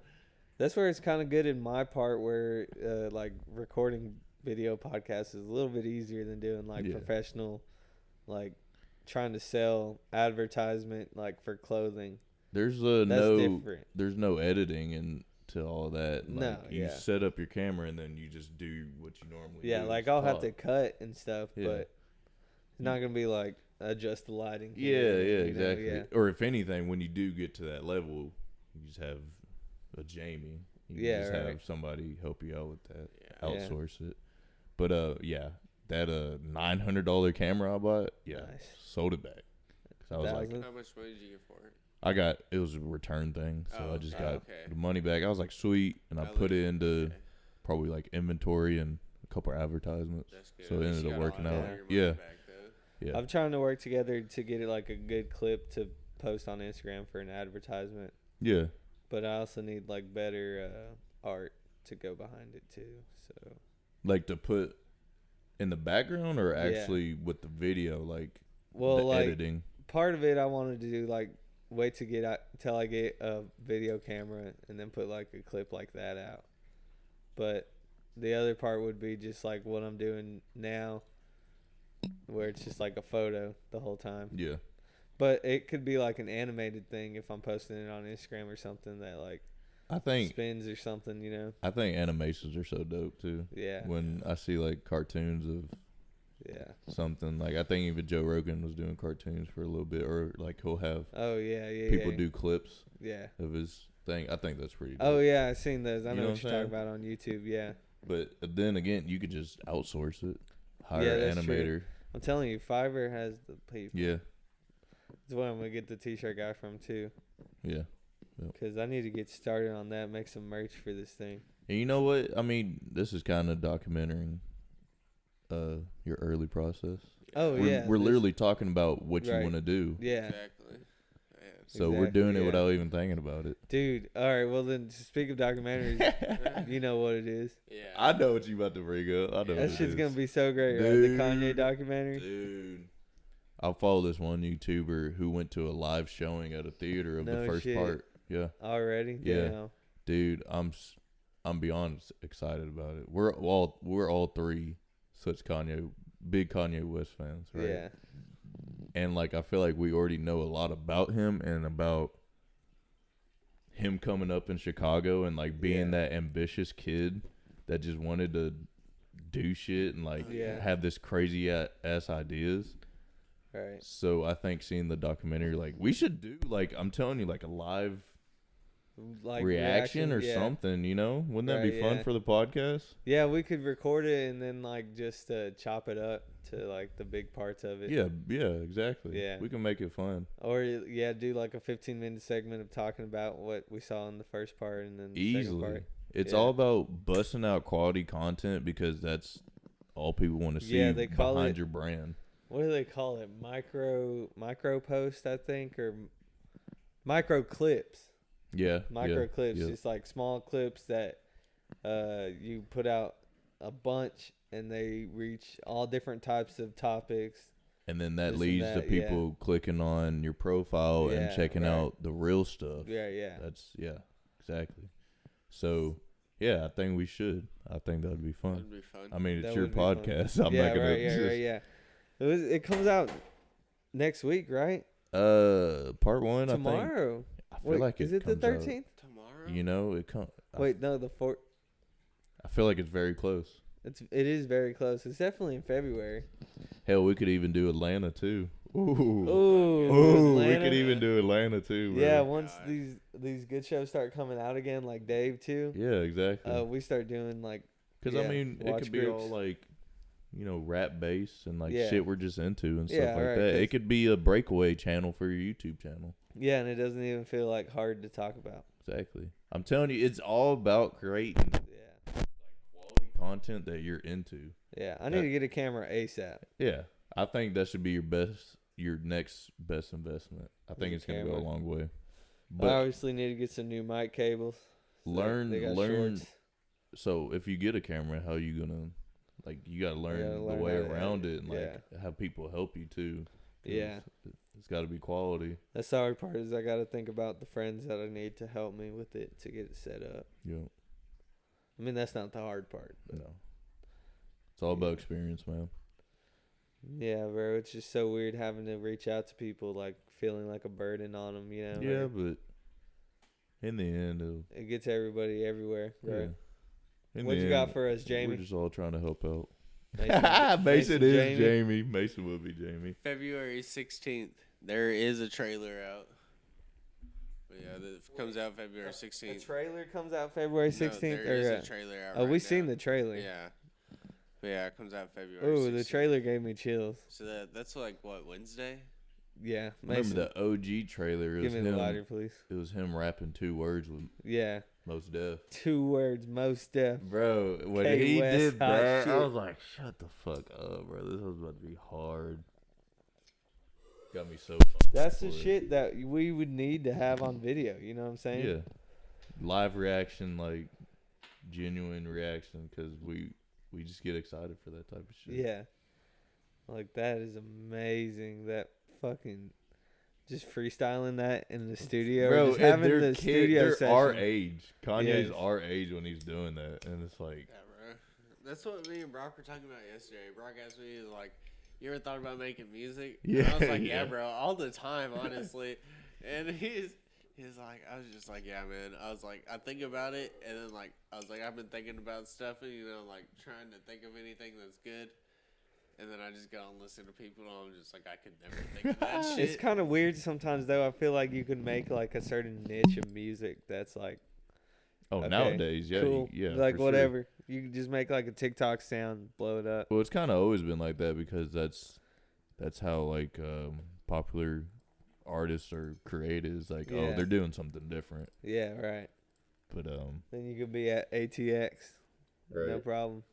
That's where it's kind of good in my part where uh, like recording video podcasts is a little bit easier than doing like Yeah. professional like trying to sell advertisement like for clothing. There's uh, That's no different. there's no editing into all that. Like, No, you yeah. set up your camera and then you just do what you normally do. Yeah, like I'll have to cut and stuff, Yeah. but it's not gonna be like adjust the lighting. Yeah, here, yeah, you know, exactly. yeah. Or if anything, when you do get to that level, you just have a Jamie. You Yeah, just right. have somebody help you out with that. Yeah. Yeah. Outsource it. But uh, yeah, that uh nine hundred dollar camera I bought, yeah, Nice. sold it back. 'Cause I was like, How much money did you get for it? I got it was a return thing, so Oh, I just okay. got Okay. the money back. I was like, sweet, and I That put it into okay, probably like inventory and a couple of advertisements. That's good. So it ended up working out. Yeah. back. Yeah, I'm trying to work together to get it like a good clip to post on Instagram for an advertisement, yeah, but I also need like better uh, art to go behind it too. So like to put in the background or Yeah. actually with the video, like well, the like editing. part of it I wanted to do like wait to get out till I get a video camera and then put like a clip like that out. But the other part would be just like what I'm doing now where it's just like a photo the whole time. Yeah, But it could be like an animated thing if I'm posting it on Instagram or something that like I think spins or something, you know. I think animations are so dope too. Yeah. When I see like cartoons of Yeah. something, like I think even Joe Rogan was doing cartoons for a little bit, or like he'll have Oh yeah, yeah. people yeah. do clips Yeah. of his thing. I think that's pretty. Oh, dope. Oh yeah, I've seen those. I You know, know what what you're talking about on YouTube. Yeah. But then again, you could just outsource it, hire Yeah, an that's true. animator. I'm telling you, Fiverr has the people. Yeah, That's where I'm gonna get the t-shirt guy from too, yeah. because I need to get started on that. Make some merch for this thing. And you know what? I mean, this is kind of documenting uh your early process. Oh we're, yeah, we're literally talking about what you Right. want to do. Yeah, Exactly. Man. So we're Exactly, doing it yeah. without even thinking about it. Dude, all right. Well, then, speak of documentaries, you know what it is. Yeah. I know what you about to bring up. I know That what it shit's gonna be so great, right? The Kanye Dude. documentary. Dude. I follow this one YouTuber who went to a live showing at a theater of No the first shit. part. Yeah. Already? Yeah. Damn. Dude, I'm s- I'm beyond s- excited about it. We're all we're all three such Kanye big Kanye West fans, right? Yeah. And like I feel like we already know a lot about him and about him coming up in Chicago and like being Yeah. that ambitious kid that just wanted to do shit and like Yeah. have this crazy ass ideas. Right. So I think seeing the documentary, like we should do, like I'm telling you, like a live Like reaction, or yeah. something. You know, wouldn't that be fun yeah. for the podcast? Yeah, we could record it and then like just uh, chop it up to like the big parts of it. Yeah, yeah, exactly. Yeah. we can make it fun. Or yeah, do like a 15 minute segment of talking about what we saw in the first part and then the second Easily, it's Yeah. all about busting out quality content because that's all people want to see Yeah, they call behind it- your brand. What do they call it? Micro micro post, I think, or micro clips. Yeah, Micro yeah, clips, yeah. just like small clips that uh, you put out a bunch and they reach all different types of topics. and then that leads that, to people clicking on your profile and checking right. out the real stuff. Yeah, yeah. That's yeah, exactly. So yeah, I think we should. I think that'd be fun. That'd be fun. I mean, it's That your would fun. podcast. I'm yeah, not gonna. right, yeah, right, yeah. It was. It comes out next week, right? Uh, part one. Tomorrow. I feel Wait, like is it it the comes out- thirteenth? Tomorrow. You know, it come. Wait, no, the fourth. I feel like it's very close. It's it is very close. It's definitely in February. Hell, we could even do Atlanta too. Ooh. Ooh, Ooh, we Atlanta. could even do Atlanta too. Bro. Yeah, once God. these these good shows start coming out again, like Dave too. Yeah, exactly. Uh, we start doing like Because yeah, I mean, it watch could be groups. all like, you know, rap based and like Yeah. shit we're just into and stuff Yeah, like right, that. 'cause- It could be a breakaway channel for your YouTube channel. Yeah, and it doesn't even feel like hard to talk about. Exactly. I'm telling you, it's all about creating Yeah, quality content that you're into. yeah. I need That- to get a camera ASAP. Yeah, I think that should be your best, your next best investment. I think it's gonna go a long way. I But obviously need to get some new mic cables. So learn, learn. shorts. So if you get a camera, how are you gonna, like, you gotta learn the learn way around it and like have people help you too. Yeah. It's got to be quality. That's the hard part is I got to think about the friends that I need to help me with it to get it set up. You know, I mean, that's not the hard part. But no. It's all about experience, man. yeah, bro, it's just so weird having to reach out to people, like feeling like a burden on them. You know? Yeah, like, but in the end, it'll, it gets everybody everywhere. yeah. Right? In What the you got for us, Jamie? We're just all trying to help out. Mason, Mason, Mason, is Jamie? Jamie. Mason will be Jamie. February 16th. There is a trailer out. But yeah, that comes out February The 16th. trailer comes out February No, sixteenth. there is or a trailer out. oh, right we seen now. the trailer. Yeah. But yeah, it comes out February. Oh, the 16th. trailer gave me chills. So that that's like what Wednesday? Yeah, Remember Mason, the OG trailer? It give was me the him. lighter, please. It was him rapping two words with Yeah, Mos Def. two words, Mos Def. Bro, when K he West did hot that, I shit. was like, "Shut the fuck up, bro! This was about to be hard." Got me so. That's the for it. shit that we would need to have on video. You know what I'm saying? Yeah, live reaction, like genuine reaction, because we we just get excited for that type of shit. Yeah. Like that is amazing. That fucking just freestyling that in the studio, bro, just and having they're the kid, studio they're session. our age. Kanye's Yes. our age when he's doing that, and it's like, Yeah, bro. That's what me and Brock were talking about yesterday. Brock asked me, he's like, you ever thought about making music? And I was like, yeah, yeah. bro, all the time, honestly. and he's he's like, I was just like, yeah, man. I was like, I think about it, and then like, I was like, I've been thinking about stuff, and you know, like trying to think of anything that's good. And then I just go and listen to people, and I'm just like, I could never think of that shit. It's kind of weird sometimes though. I feel like you can make like a certain niche of music that's like oh, okay, nowadays, yeah, cool, yeah, like whatever. sure. Whatever. You can just make like a TikTok sound, blow it up. Well, it's kind of always been like that because that's that's how like um, popular artists are created. Is like, oh, they're doing something different. Yeah, right. But um, Then you could be at ATX, no problem.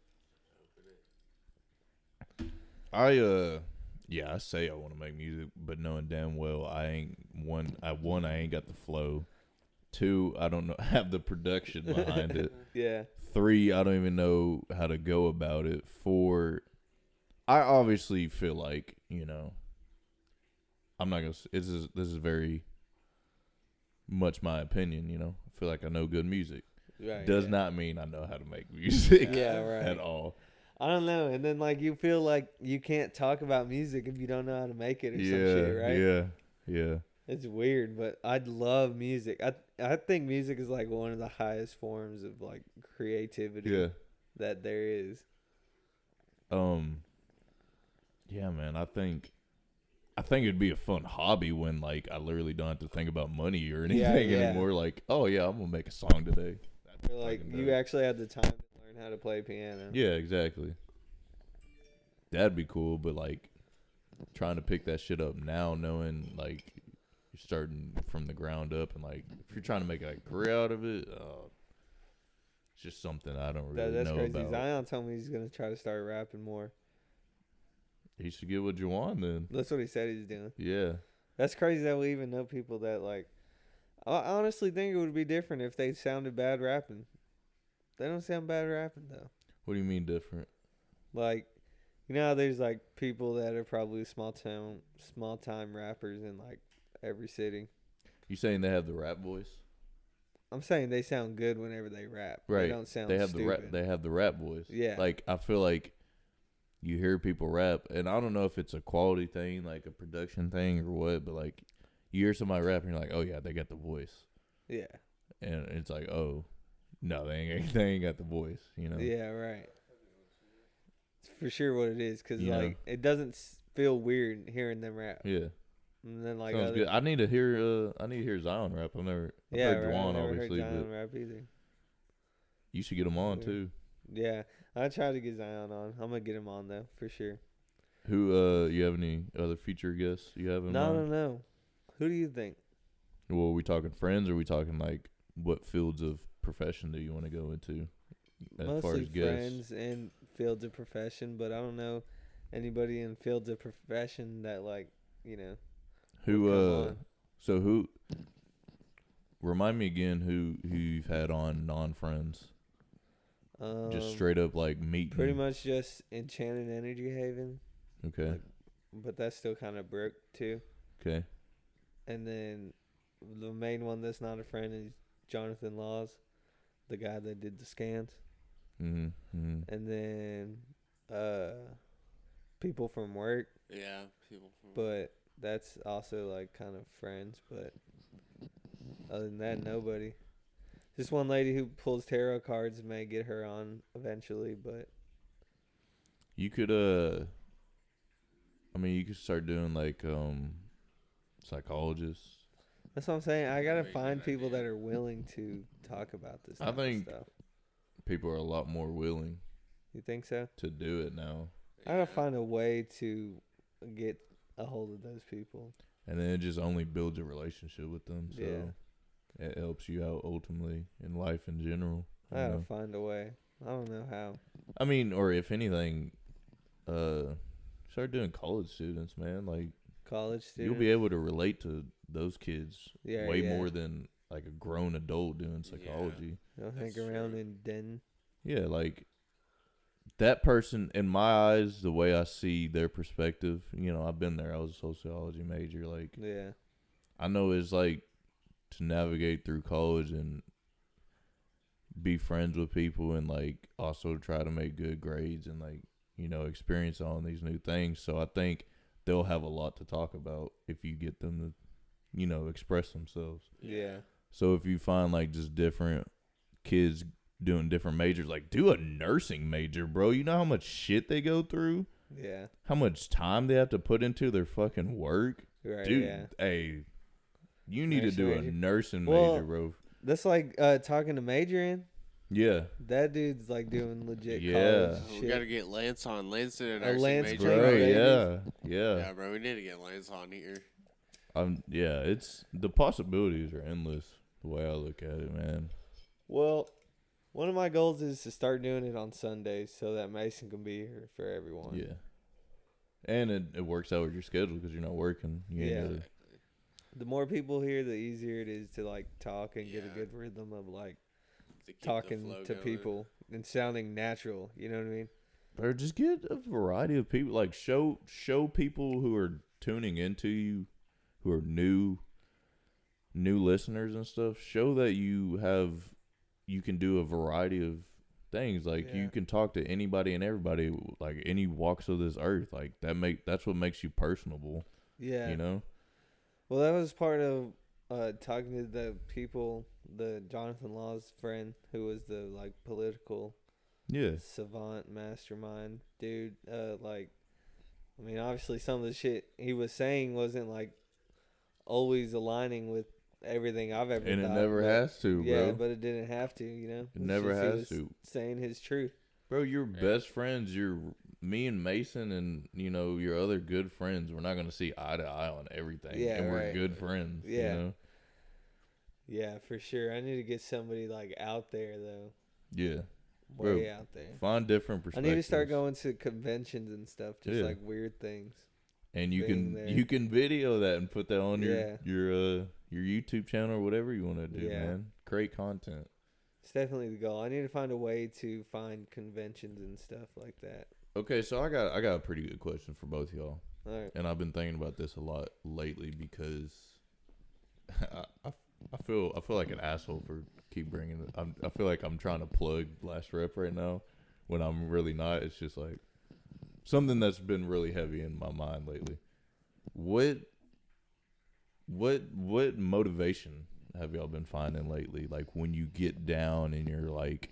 I uh, Yeah, I say I want to make music, but knowing damn well I ain't one. I one I ain't got the flow. Two, I don't know have the production behind it. Yeah. Three, I don't even know how to go about it. Four, I obviously feel like you know. I'm not gonna. This is this is very much my opinion. You know, I feel like I know good music. Right. Does yeah. not mean I know how to make music. Yeah, right. At all. I don't know. And then like you feel like you can't talk about music if you don't know how to make it or Yeah, some shit, right? yeah, yeah. It's weird, but I'd love music. I I think music is like one of the highest forms of like creativity Yeah. that there is. Um Yeah, man, I think I think it'd be a fun hobby when like I literally don't have to think about money or anything Yeah, yeah. anymore. Like, oh yeah, I'm gonna make a song today. That's like you actually had the time to learn how to play piano. Yeah, exactly. That'd be cool, but like trying to pick that shit up now, knowing like starting from the ground up, and like if you're trying to make a career out of it, uh, it's just something I don't really That, that's know crazy. about. Zion told me he's gonna try to start rapping more. He should get what you want then. That's what he said he's doing. Yeah, That's crazy that we even know people that like. I honestly think it would be different if they sounded bad rapping. They don't sound bad rapping though. what do you mean different? Like, you know, there's like people that are probably small town, small time rappers and like every city. You saying they have the rap voice? I'm saying they sound good whenever they rap. Right. They don't sound they have stupid. the rap. They have the rap voice. Yeah. Like I feel like you hear people rap, and I don't know if it's a quality thing, like a production thing, or what. But like you hear somebody rap, and you're like, oh yeah, they got the voice, yeah. and it's like, oh no, they ain't. They ain't got the voice. You know. Yeah. Right. It's for sure what it is, cause Yeah. like it doesn't feel weird hearing them rap. Yeah. And then like Sounds other, good. I need to hear. Uh, I need to hear Zion rap. I've never. I've yeah, heard right, Juwan I never obviously, heard Zion rap either. you should get him on Yeah. too. Yeah, I tried to get Zion on. I'm gonna get him on though for sure. Who? Uh, you have any other feature guests you have in No, no, mind? no. Who do you think? Well, are we talking friends, or are we talking like what fields of profession do you want to go into? As far Mostly as guests, friends and fields of profession, but I don't know anybody in fields of profession that like you know. Who? Uh, so who? Remind me again who who you've had on non friends, Um, just straight up like meeting. Pretty much just Enchanted Energy Haven, Okay. like- but that's still kind of broke too. Okay. And then the main one that's not a friend is Jonathan Laws, the guy that did the scans. Mhm. Mhm. And then uh, people from work, Yeah, people from but that's also like kind of friends. But other than that, nobody. Just one lady who pulls tarot cards may get her on eventually, but You could uh. I mean, you could start doing like um, psychologists. that's what I'm saying. I gotta find people idea. that are willing to talk about this. I type of think- stuff. People are a lot more willing You think so? to do it now, I gotta find a way to get a hold of those people. and then it just only builds a relationship with them. So Yeah. it helps you out ultimately in life in general. I you gotta know? find a way. I don't know how. I mean, or if anything, uh, start doing college students, man. Like College students. you'll be able to relate to those kids Yeah, way yeah. more than like a grown adult doing psychology. They'll hang around in Den. Yeah, like that person in my eyes, the way I see their perspective, you know, I've been there. I was a sociology major. Like Yeah. I know it's like to navigate through college and be friends with people and like also try to make good grades and like you know experience all these new things. So I think they'll have a lot to talk about if you get them to you know express themselves. Yeah. So if you find like just different kids doing different majors, like do a nursing major, bro. You know how much shit they go through, Yeah. how much time they have to put into their fucking work, Right. dude. Yeah. Hey, you need to Nursing do a nursing Well- major, bro. That's like uh, talking to Majorin. Yeah, That dude's like doing legit Yeah. college Oh, we gotta get Lance on. Lance did a A Lance major. Bro. Yeah, yeah. Yeah, bro, we need to get Lance on here. Um, yeah. It's the possibilities are endless. The way I look at it, man. Well, one of my goals is to start doing it on Sundays so that Mason can be here for everyone. Yeah. And it, it works out with your schedule because you're not working. You Yeah. gotta- The more people here, the easier it is to like talk and get a good rhythm of like To keep the talking to going. people and sounding natural. You know what I mean? Or just get a variety of people. Like show show people who are tuning into you, who are new, new listeners and stuff. Show that you have, you can do a variety of things. Like Yeah. you can talk to anybody and everybody, like any walks of this earth. Like that make that's what makes you personable. Yeah. You know. Well, that was part of uh, talking to the people, the Jonathan Law's friend, who was the like political Yeah. savant mastermind dude. Uh, like, I mean, obviously, some of the shit he was saying wasn't like always aligning with everything I've ever. And it thought, never but- has to, Yeah, but it didn't have to. You know, It never just has to. Saying his truth. Bro, you're Yeah. best friends. You're me and Mason, and you know your other good friends. We're not gonna see eye to eye on everything. Yeah, and we're right. good friends. Yeah. you know? Yeah, for sure. I need to get somebody like out there though, yeah. way Bro, out there. Find different perspectives. I need to start going to conventions and stuff, just Yeah. like weird things. and you can there. you can video that and put that on Yeah. your your uh your YouTube channel or whatever you want to do, Yeah. man. Create content. It's definitely the goal. I need to find a way to find conventions and stuff like that. Okay, so I got I got a pretty good question for both y'all, All right. and I've been thinking about this a lot lately because I, I, I feel I feel like an asshole for keep bringing it. I'm, I feel like I'm trying to plug last rep right now when I'm really not. It's just like something that's been really heavy in my mind lately. What what what motivation have y'all been finding lately? Like when you get down and you're like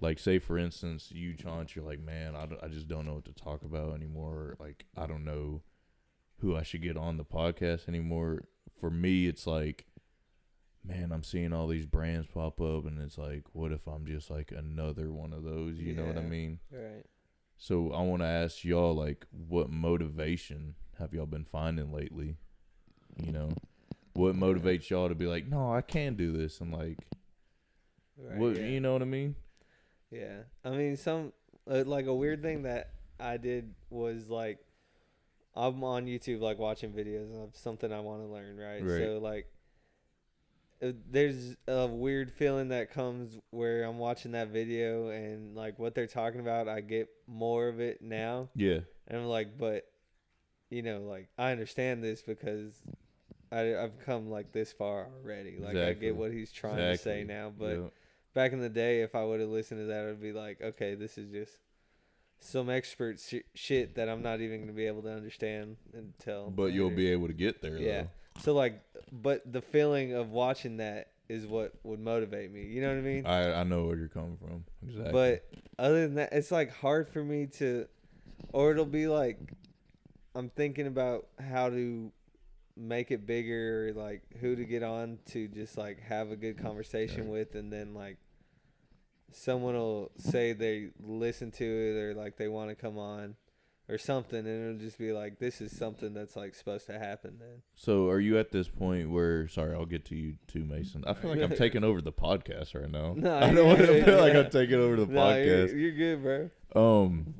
like say for instance you Chauncey, you're like man I, I just don't know what to talk about anymore. Like i don't know who i should get on the podcast anymore. For me it's like man i'm seeing all these brands pop up and it's like what if i'm just like another one of those? You know what i mean? Right. so i want to ask y'all like what motivation have y'all been finding lately you know what motivates y'all to be like no i can do this I'm like Right. what yeah. you know what i mean Yeah, I mean, some uh, like a weird thing that I did was like, I'm on YouTube like watching videos of something I want to learn, right? Right. So like, uh, there's a weird feeling that comes where I'm watching that video and like what they're talking about, I get more of it now, yeah and I'm like, but you know, like I understand this because. I, I've come like this far already. Like I get what he's trying to say now, but Yeah. back in the day, if I would have listened to that, I'd be like, okay, this is just some expert sh- shit that I'm not even gonna be able to understand until. But you'll be able to get there. Yeah. Though. So like, but the feeling of watching that is what would motivate me. You know what I mean? I I know where you're coming from. Exactly. But other than that, it's like hard for me to, or it'll be like, I'm thinking about how to make it bigger, like who to get on to just like have a good conversation Right. with, and then like someone will say they listen to it or like they want to come on or something, and it'll just be like this is something that's like supposed to happen then. so are you at this point where? Sorry, I'll get to you too, Mason. I feel like I'm taking over the podcast right now. No, I don't want to feel like I'm taking over the No, you're, podcast. you're good, bro. Um,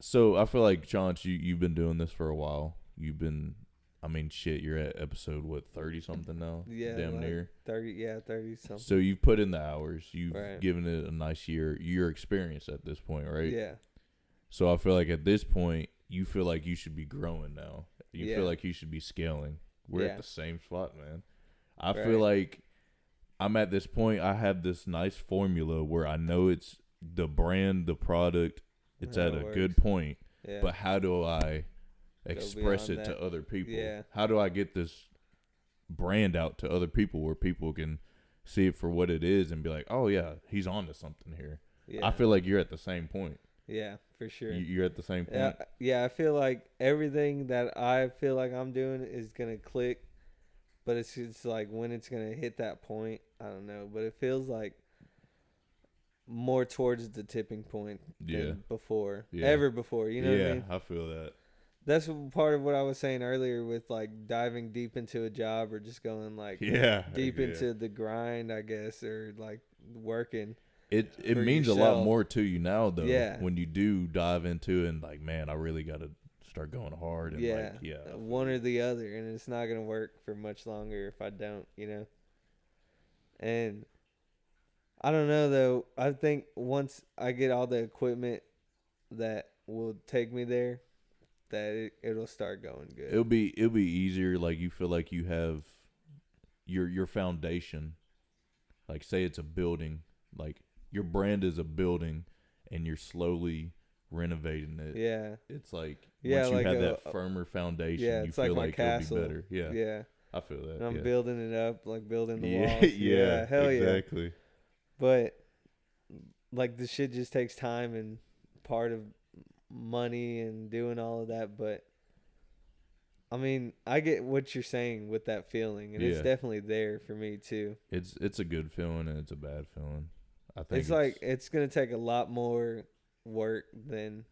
so I feel like John, you you've been doing this for a while. You've been, I mean, shit. You're at episode what thirty something now. Yeah, damn like near. Thirty, yeah, thirty something. So you've put in the hours. You've Right. given it a nice year. Your experience at this point, right? Yeah, So I feel like at this point, you feel like you should be growing now. You Yeah. feel like you should be scaling. We're Yeah. at the same spot, man. I Right. feel like I'm at this point. I have this nice formula where I know it's the brand, the product. It's How at it a works. good point, yeah. but how do I express it that. to other people? Yeah. How do I get this brand out to other people where people can see it for what it is and be like, "Oh yeah, he's on to something here." yeah. I feel like you're at the same point. yeah, for sure. You- You're at the same point. Yeah, yeah, I feel like everything that I feel like I'm doing is gonna click, but it's just like when it's gonna hit that point, I don't know. But it feels like more towards the tipping point Yeah. than before, Yeah. ever before. You know yeah, what I mean? I feel that. That's part of what I was saying earlier with like diving deep into a job or just going like Yeah. deep yeah. into the grind, I guess, or like working. it it means a lot more to you now though. Yeah. When you do dive into it and like, man, I really got to start going hard. And yeah, Like, yeah. one or the other, and it's not gonna work for much longer if I don't, you know. And I don't know though. I think once I get all the equipment that will take me there, that it, it'll start going good. It'll be it'll be easier. Like you feel like you have your your foundation. Like say it's a building. Like your brand is a building, and you're slowly renovating it. yeah, It's like Yeah, once you like have a- that firmer foundation, yeah, you feel like like castle. it'll be better. Yeah, yeah. I feel that. And I'm yeah. building it up, like building the yeah, walls. yeah, hell yeah. exactly. But like the shit just takes time and part of money and doing all of that. But I mean, I get what you're saying with that feeling, and it's definitely there for me too. It's it's a good feeling and it's a bad feeling. I think It's like it's gonna take a lot more work than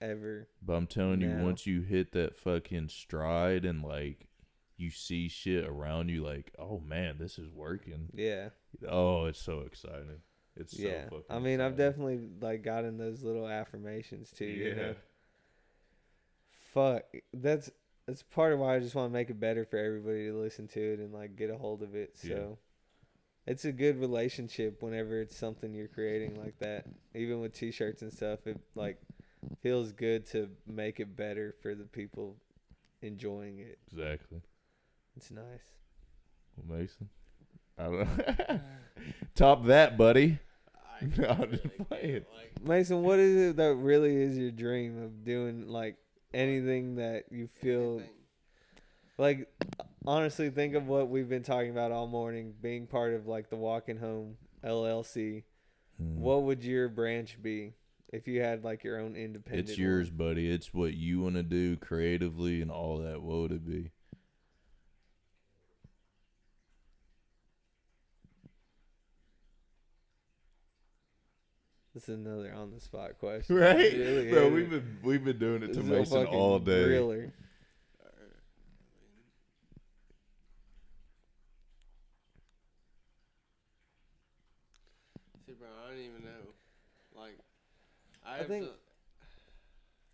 ever. But I'm telling you, once you hit that fucking stride and like you see shit around you, like, oh man, this is working. Yeah, Oh, it's so exciting. It's so yeah. fucking. I mean, I've definitely like gotten those little affirmations too. You know, Yeah. fuck that's that's part of why I just want to make it better for everybody to listen to it and like get a hold of it. So Yeah. it's a good relationship whenever it's something you're creating like that. Even with t-shirts and stuff, it like feels good to make it better for the people enjoying it. exactly. It's nice. Well, Mason, I don't know. Top that, buddy. I No, can't I'm just really playing. Like, Mason, what is it that really is your dream of doing like anything that you feel anything. like honestly think of what we've been talking about all morning being part of like the walking home llc Hmm. what would your branch be if you had like your own independent It's one? yours, buddy. It's what you want to do creatively and all that. What would it be? This is another on the spot question Right, Really bro. We've been we've been doing it to is Mason all day. realer. See, bro, I don't even know. Like, I, I think- to,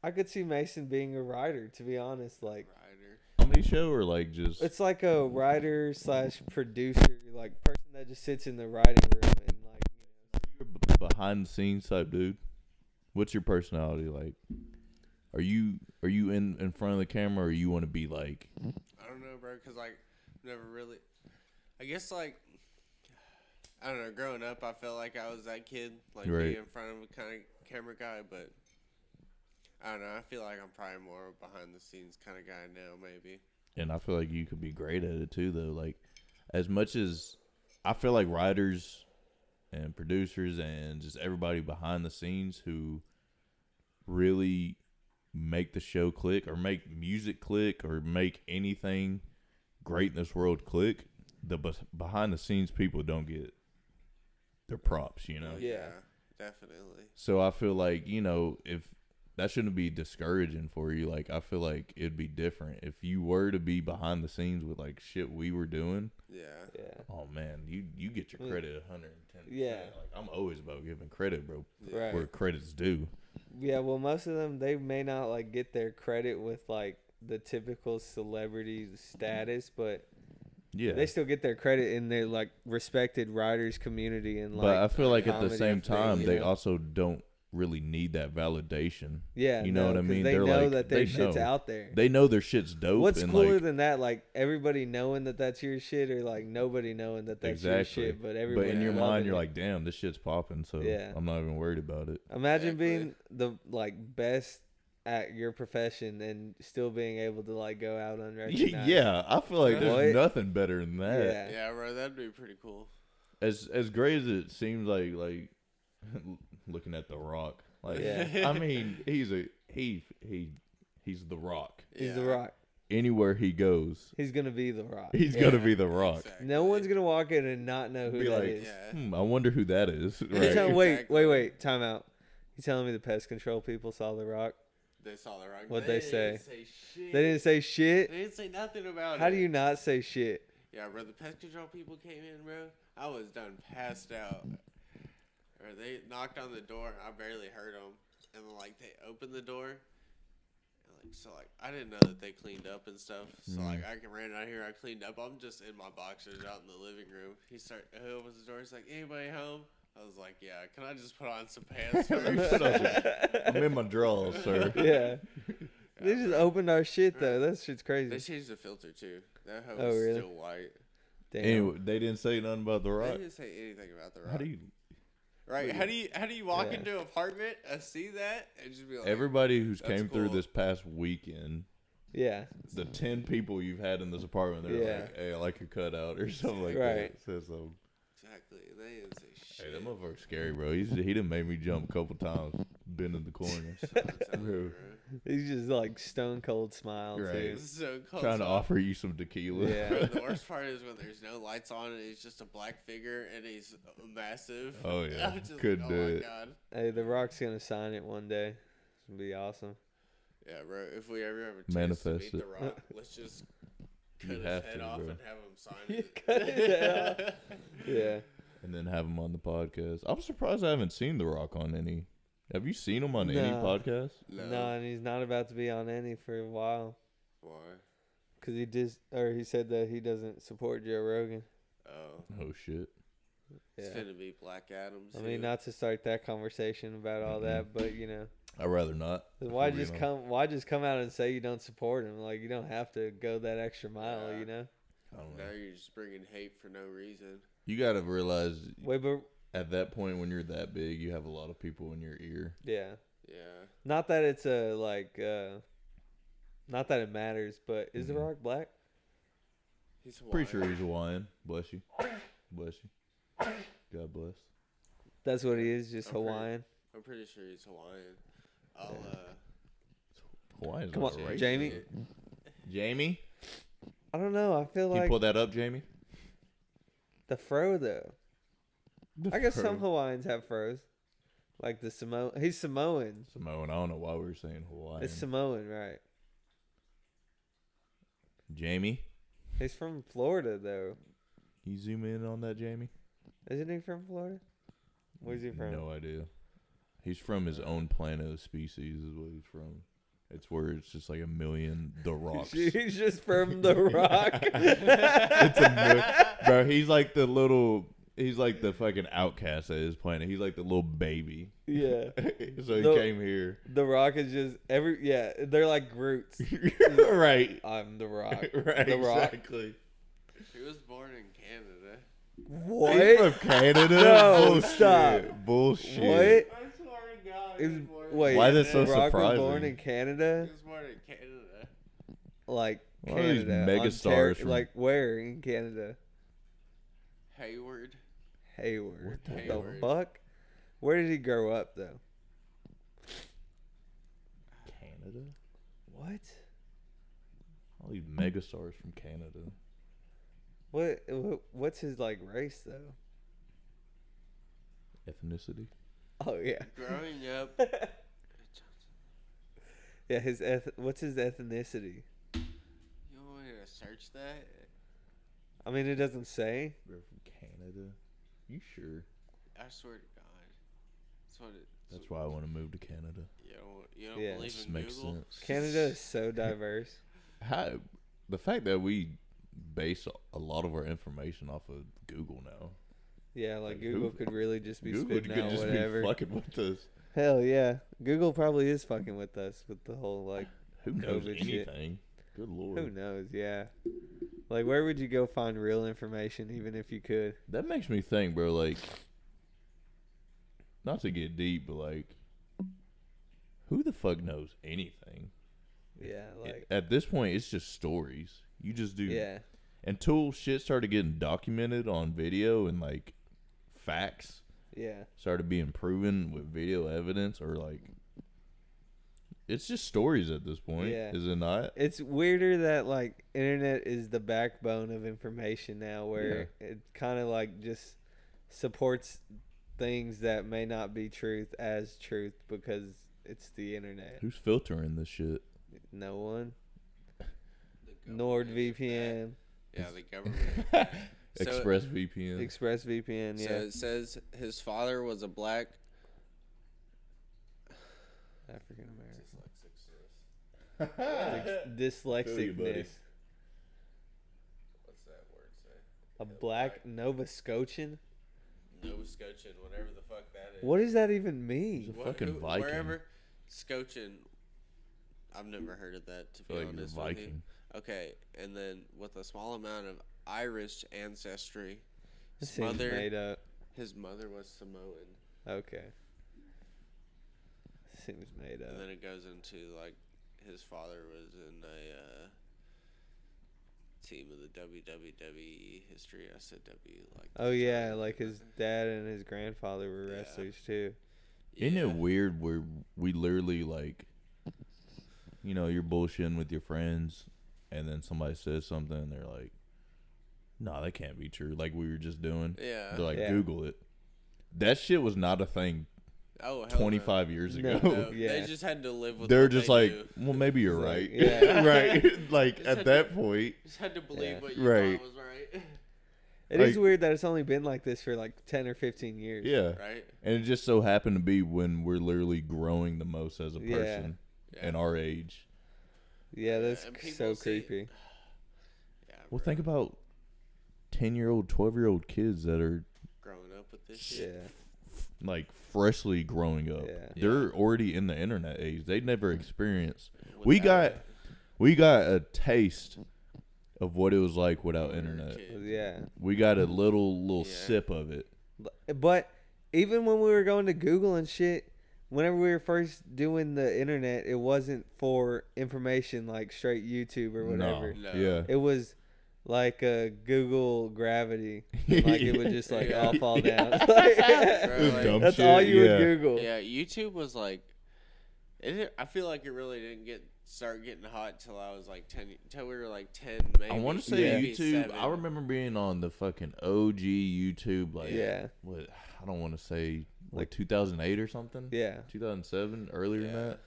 i could see mason being a writer to be honest like writer. Comedy show or like just it's like a writer slash producer like person that just sits in the writing room and like you know, You're b- behind the scenes type dude. What's your personality like? Are you are you in in front of the camera or you want to be like I don't know, bro, because like never really. I guess like I don't know. Growing up, I felt like I was that kid, like Right. being in front of a kind of camera guy. But I don't know. I feel like I'm probably more of a behind the scenes kind of guy now, maybe. and I feel like you could be great at it too though. Like as much as I feel like writers and producers and just everybody behind the scenes who really make the show click or make music click or make anything great in this world click, the bes- behind the scenes people don't get their props, you know. Yeah. definitely. So I feel like, you know, if that shouldn't be discouraging for you, like I feel like it'd be different if you were to be behind the scenes with like shit we were doing. Yeah. yeah Oh man, you you get your Mm. credit 110. Yeah. Like I'm always about giving credit, bro. Right. where credit's due. Yeah, well, most of them they may not like get their credit with like the typical celebrity status, but Yeah. they still get their credit in their like respected writers community and like. but I feel like at the same thing, time you they know? also don't really need that validation. yeah, you know no, what I mean? They They're know like- that their they shit's know. out there. They know their shit's dope What's and cooler like than that? Like everybody knowing that that's your shit, or like nobody knowing that that's exactly. your shit, but everybody. but everybody. in your mind you're it. like, "Damn, this shit's popping." So Yeah. I'm not even worried about it. Imagine Exactly. being the like best at your profession and still being able to like go out unrecognized. Yeah, I feel like there's What? nothing better than that. Yeah. Yeah, bro, that'd be pretty cool. As as great as it seems like like looking at the Rock. Like Yeah. I mean, he's a he he he's the Rock. He's the rock. Anywhere he goes, He's gonna be the rock. he's Yeah. gonna be the Rock. Exactly. No one's gonna walk in and not know who Be that like, is. Yeah. Hmm, I wonder who that is. Right. tell- wait, Exactly. wait, wait. Time out. You telling me the pest control people saw the rock? They saw the rock. What'd they didn't say? say shit. They didn't say shit. They didn't say nothing about How it. How do you not say shit? Yeah, bro. The pest control people came in, bro. I was done passed out. Or they knocked on the door. I barely heard them, and then, like they opened the door. And, like so, like I didn't know that they cleaned up and stuff. So like mm-hmm. I ran out here, I cleaned up. I'm just in my boxers out in the living room. He start he opens the door. He's like, "Anybody home?" I was like, "Yeah." Can I just put on some pants first? I'm in my drawers, sir. yeah. They just opened our shit though. That shit's crazy. They crazy. changed the filter too. That hose Oh, is really? still white. Damn. Anyway, they didn't say nothing about the They rock. didn't say anything about the rock. How do you? Right? what How do you how do you walk Yeah. into an apartment, uh, see that, and just be like, Everybody who's That's came through cool. this past weekend, Yeah. the ten people you've had in this apartment, they're Yeah. like, "Hey, I like your cutout" or something like Right. that. Says so. Exactly? They didn't say Hey, shit. that motherfucker's scary, bro. He's, he done made me jump a couple times, been in the corners, I'm telling you, He's just like stone cold smile Right. bro. too. It's so cold. trying to offer you some tequila. Yeah. Bro, the worst part is when there's no lights on and he's just a black figure and he's massive. Oh, yeah. I'm just Couldn't like, do oh my it. god. Hey, The Rock's gonna sign it one day. It's gonna be awesome. Yeah, bro. If we ever have a chance Manifest to meet it. The Rock, let's just cut You his have head to, off bro. and have him sign You it. cut his head off. Yeah. and then have him on the podcast. I'm surprised I haven't seen The Rock on any. Have you seen him on any No. podcast? No. No, and he's not about to be on any for a while. Why? Cause he just, or he said that he doesn't support Joe Rogan. Oh. Oh shit! It's Yeah. gonna be Black Adam. I mean, not to start that conversation about all mm-hmm. that, but you know, I'd rather not. why just being come? Why just come out and say you don't support him? Like you don't have to go that extra mile, Yeah. you know. Know. Now you're just bringing hate for no reason. You got to realize Wait, but at that point when you're that big, you have a lot of people in your ear. yeah, Yeah. not that it's a like, uh not that it matters, but is The Mhm. Rock black? He's Pretty sure Hawaiian. he's Hawaiian. Bless you. Bless you. God bless. That's what he is, just I'm pretty- Hawaiian. I'm pretty sure he's Hawaiian. I'll uh. Hawaiian's Come not on, racist. Jamie. Jamie, I don't know. I feel can you like pull that up, Jamie? the fro though. I guess some Hawaiians have froze, like the Samo. He's Samoan. Samoan. I don't know why we were saying Hawaii. It's Samoan, right? Jamie, He's from Florida though. you zoom in on that, Jamie. Isn't he from Florida? Where's he from? No idea. He's from his own planet of species, is what he's from. It's where it's just like a million the rocks. He's just from the Rock. it's a mil- bro. He's like the little. He's like the fucking outcast at his planet. He's like the little baby. yeah, so he The- came here. the Rock is just every. Yeah, they're like Groots. right. I'm the Rock. right. The Rock. Exactly. He was born in Canada. What? He's from Canada. No, Bullshit. stop. Bullshit. What? I swear to God. Is, wait, Why is it so the Rock was surprising? born in Canada, He was born in Canada. like One of these Canada, megastars Ontar- from- like where in Canada? Hayward. Hayward. the The Hayward. fuck? Where did he grow up though? Canada. What? All these megastars from Canada. What? what what's his like race though? Ethnicity. Oh yeah, Growing up. yeah. His eth- what's his ethnicity? You want me to search that? I mean, it doesn't say. They're from Canada. You sure? I swear to God. That's what it. That's why I want to move to Canada. You don't, you don't Yeah. believe Just in makes Google? sense. Canada is so diverse. How the fact that we base a lot of our information off of Google now. Yeah, like Like, Google who- could really just be Google spitting could out just whatever. be fucking with us. Hell yeah, Google probably is fucking with us with the whole like. Who knows COVID shit. Good lord. Who knows? Yeah. Like, where would you go find real information, even if you could? That makes me think, bro. Like, not to get deep, but like, who the fuck knows anything? Yeah, like, at this point, it's just stories. You just do. yeah, Until shit started getting documented on video and like facts yeah, started being proven with video evidence or like, it's just stories at this point. Yeah. Is it not? it's weirder that like internet is the backbone of information now, where it kind of like just supports things that may not be truth as truth because it's the internet. Who's filtering this shit? No one. The government is NordVPN. Yeah, the government. So- Express VPN. Express VPN. So Yeah, it says his father was a black. African American. Feel you, Dyslexic. buddy. What's that word say? A black Nova Scotian. Nova Scotian, whatever the fuck that is. What does that even mean? He's a fucking Viking. Wherever, Scotian. I've never heard of that. To I be feel like you're honest with you. Viking. Okay, and then with a small amount of Irish ancestry, his seems mother, made up. his mother was Samoan, Okay. Seems made up. and then it goes into like his father was in a uh, team of the WWE history. I said W like. Oh yeah, tribe. like his dad and his grandfather were Yeah. wrestlers too. Isn't Yeah. it weird where we literally like, you know, you're bullshitting with your friends, and then somebody says something, and they're like, "No, that can't be true." Like we were just doing. Yeah. They're like, Yeah. "Google it." That shit was not a thing oh, hell no. 25 years ago. No, Yeah. They just had to live with. They're what just they like, knew. "Well, maybe you're It's right." like, yeah. right. Like Just at had that to- point, Just had to believe Yeah. what you Right. thought was right. It is Like- weird that it's only been like this for like ten or fifteen years. yeah. right. And it just so happened to be when we're literally growing the most as a Yeah. person Yeah. in our age. Yeah, that's and c- people so see- creepy. Yeah. Well, bro. think about 10 year old, 12 year old kids that are growing up with this Yeah. shit. like freshly growing up. Yeah. They're already in the internet age. They never experienced. without We got it. we got a taste of what it was like without When we were internet. Yeah. We got a little little Yeah. sip of it. But even when we were going to Google and shit, whenever we were first doing the internet, it wasn't for information like straight YouTube or whatever. No. Yeah. It was like a Google Gravity. like it would just like Yeah. all fall down. Bro, It was like- dumb That's shit, all you yeah. would Google. Yeah, YouTube was like, it. I feel like it really didn't get start getting hot till I was like ten. Till we were like ten, maybe. I want to say Yeah. YouTube. seven. I remember being on the fucking OG YouTube, like Yeah. what I don't want to say Like- like 2008 or something. Yeah. 2007, earlier than that.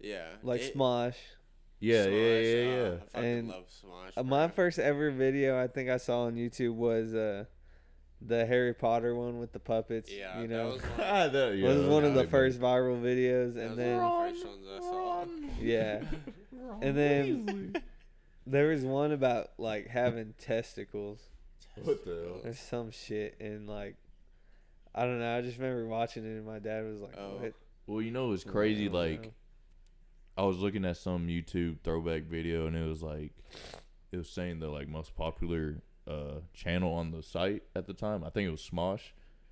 Yeah, Like it- Smosh. Yeah, yeah, Smosh, yeah, uh, yeah. I fucking And, love Smosh. Uh, bro. my first ever video I think I saw on YouTube was uh the Harry Potter one with the puppets. Yeah, you that know. was one, Ah, that- yeah, was one of the hype, man. first viral videos, that and was then one of the first ones I saw. yeah, and then there was one about like having testicles What the hell? or some shit, and like I don't know. I just remember watching it, and my dad was like, Oh. "What?" Well, you know, it was crazy. Like, know. I was looking at some YouTube throwback video, and it was like, it was saying the like most popular uh channel on the site at the time. I think it was Smosh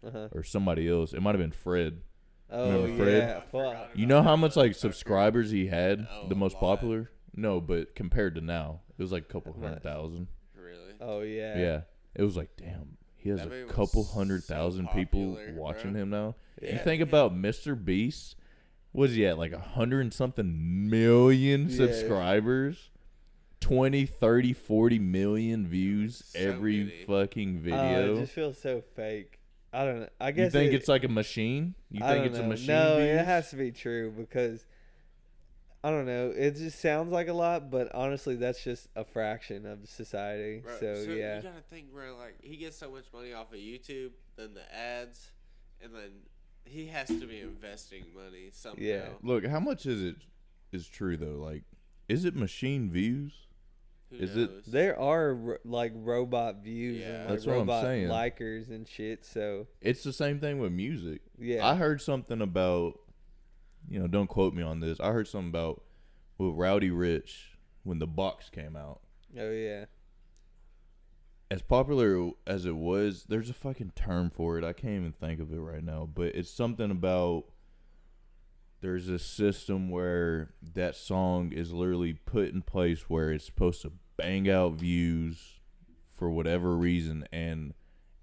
Uh-huh. or somebody else. It might have been Fred. Oh Remember Fred? yeah, fuck. You know how much like subscribers he had? Oh, the most popular? No, but compared to now, it was like a couple How hundred much? thousand. Really? Oh yeah. Yeah. It was like, damn, he has That a couple hundred so thousand people watching bro. him now. Yeah. You think about Mr. Beast? What is he at? Like a hundred and something million Yeah. subscribers? 20, 30, 40 million views So every many. fucking Oh, video. it just feels so fake. I don't know. I guess you think it- it's like a machine? You I think don't it's a machine? No, it has to be true because I don't know. It just sounds like a lot, but honestly, that's just a fraction of society. Bro, so, yeah, you gotta think, bro. Like he gets so much money off of YouTube, then the ads, and then he has to be investing money somehow. Yeah. Look, how much is it is true though? Like is it machine views? Who Is it- there are ro- like robot views Yeah. and like That's what I'm robot saying. likers and shit. So It's the same thing with music. yeah, I heard something about, you know, don't quote me on this. I heard something about with Roddy Ricch when the box came out. oh yeah, As popular as it was, there's a fucking term for it. I can't even think of it right now, but it's something about there's a system where that song is literally put in place where it's supposed to bang out views for whatever reason and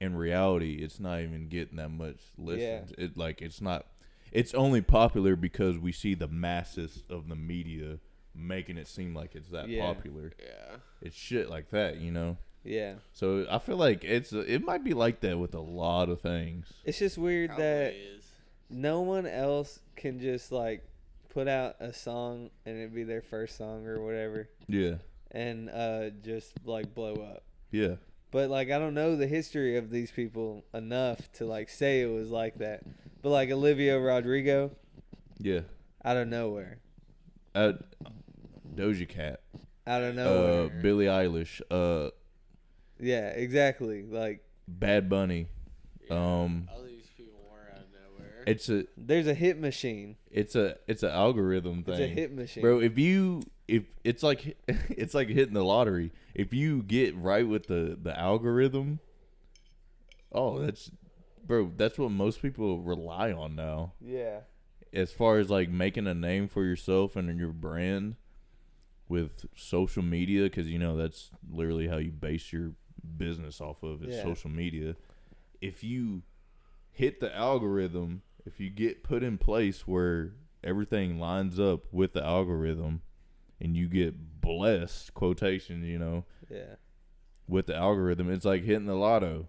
in reality it's not even getting that much listens. It like it's not it's only popular because we see the masses of the media making it seem like it's that Yeah. popular. yeah. It's shit like that, you know. Yeah. So I feel like it's it might be like that with a lot of things. It's just weird Probably that is. no one else can just like put out a song and it be their first song or whatever, Yeah, and uh just like blow up. yeah. But like I don't know the history of these people enough to like say it was like that. But like Olivia Rodrigo, Yeah. out of nowhere, Uh, Doja Cat. out of Uh, nowhere. Billie Eilish. Uh, yeah, exactly. Like Bad Bunny. Yeah, Um, all these people were out of nowhere. It's a there's a hit machine. it's a it's an algorithm thing. It's a hit machine. Bro, if you if it's like it's like hitting the lottery. If you get right with the the algorithm, oh, that's bro, that's what most people rely on now. Yeah. As far as like making a name for yourself and your brand with social media cuz you know that's literally how you base your business off of is Yeah. social media. If you hit the algorithm, if you get put in place where everything lines up with the algorithm and you get blessed quotation, you know, Yeah. with the algorithm, it's like hitting the lotto.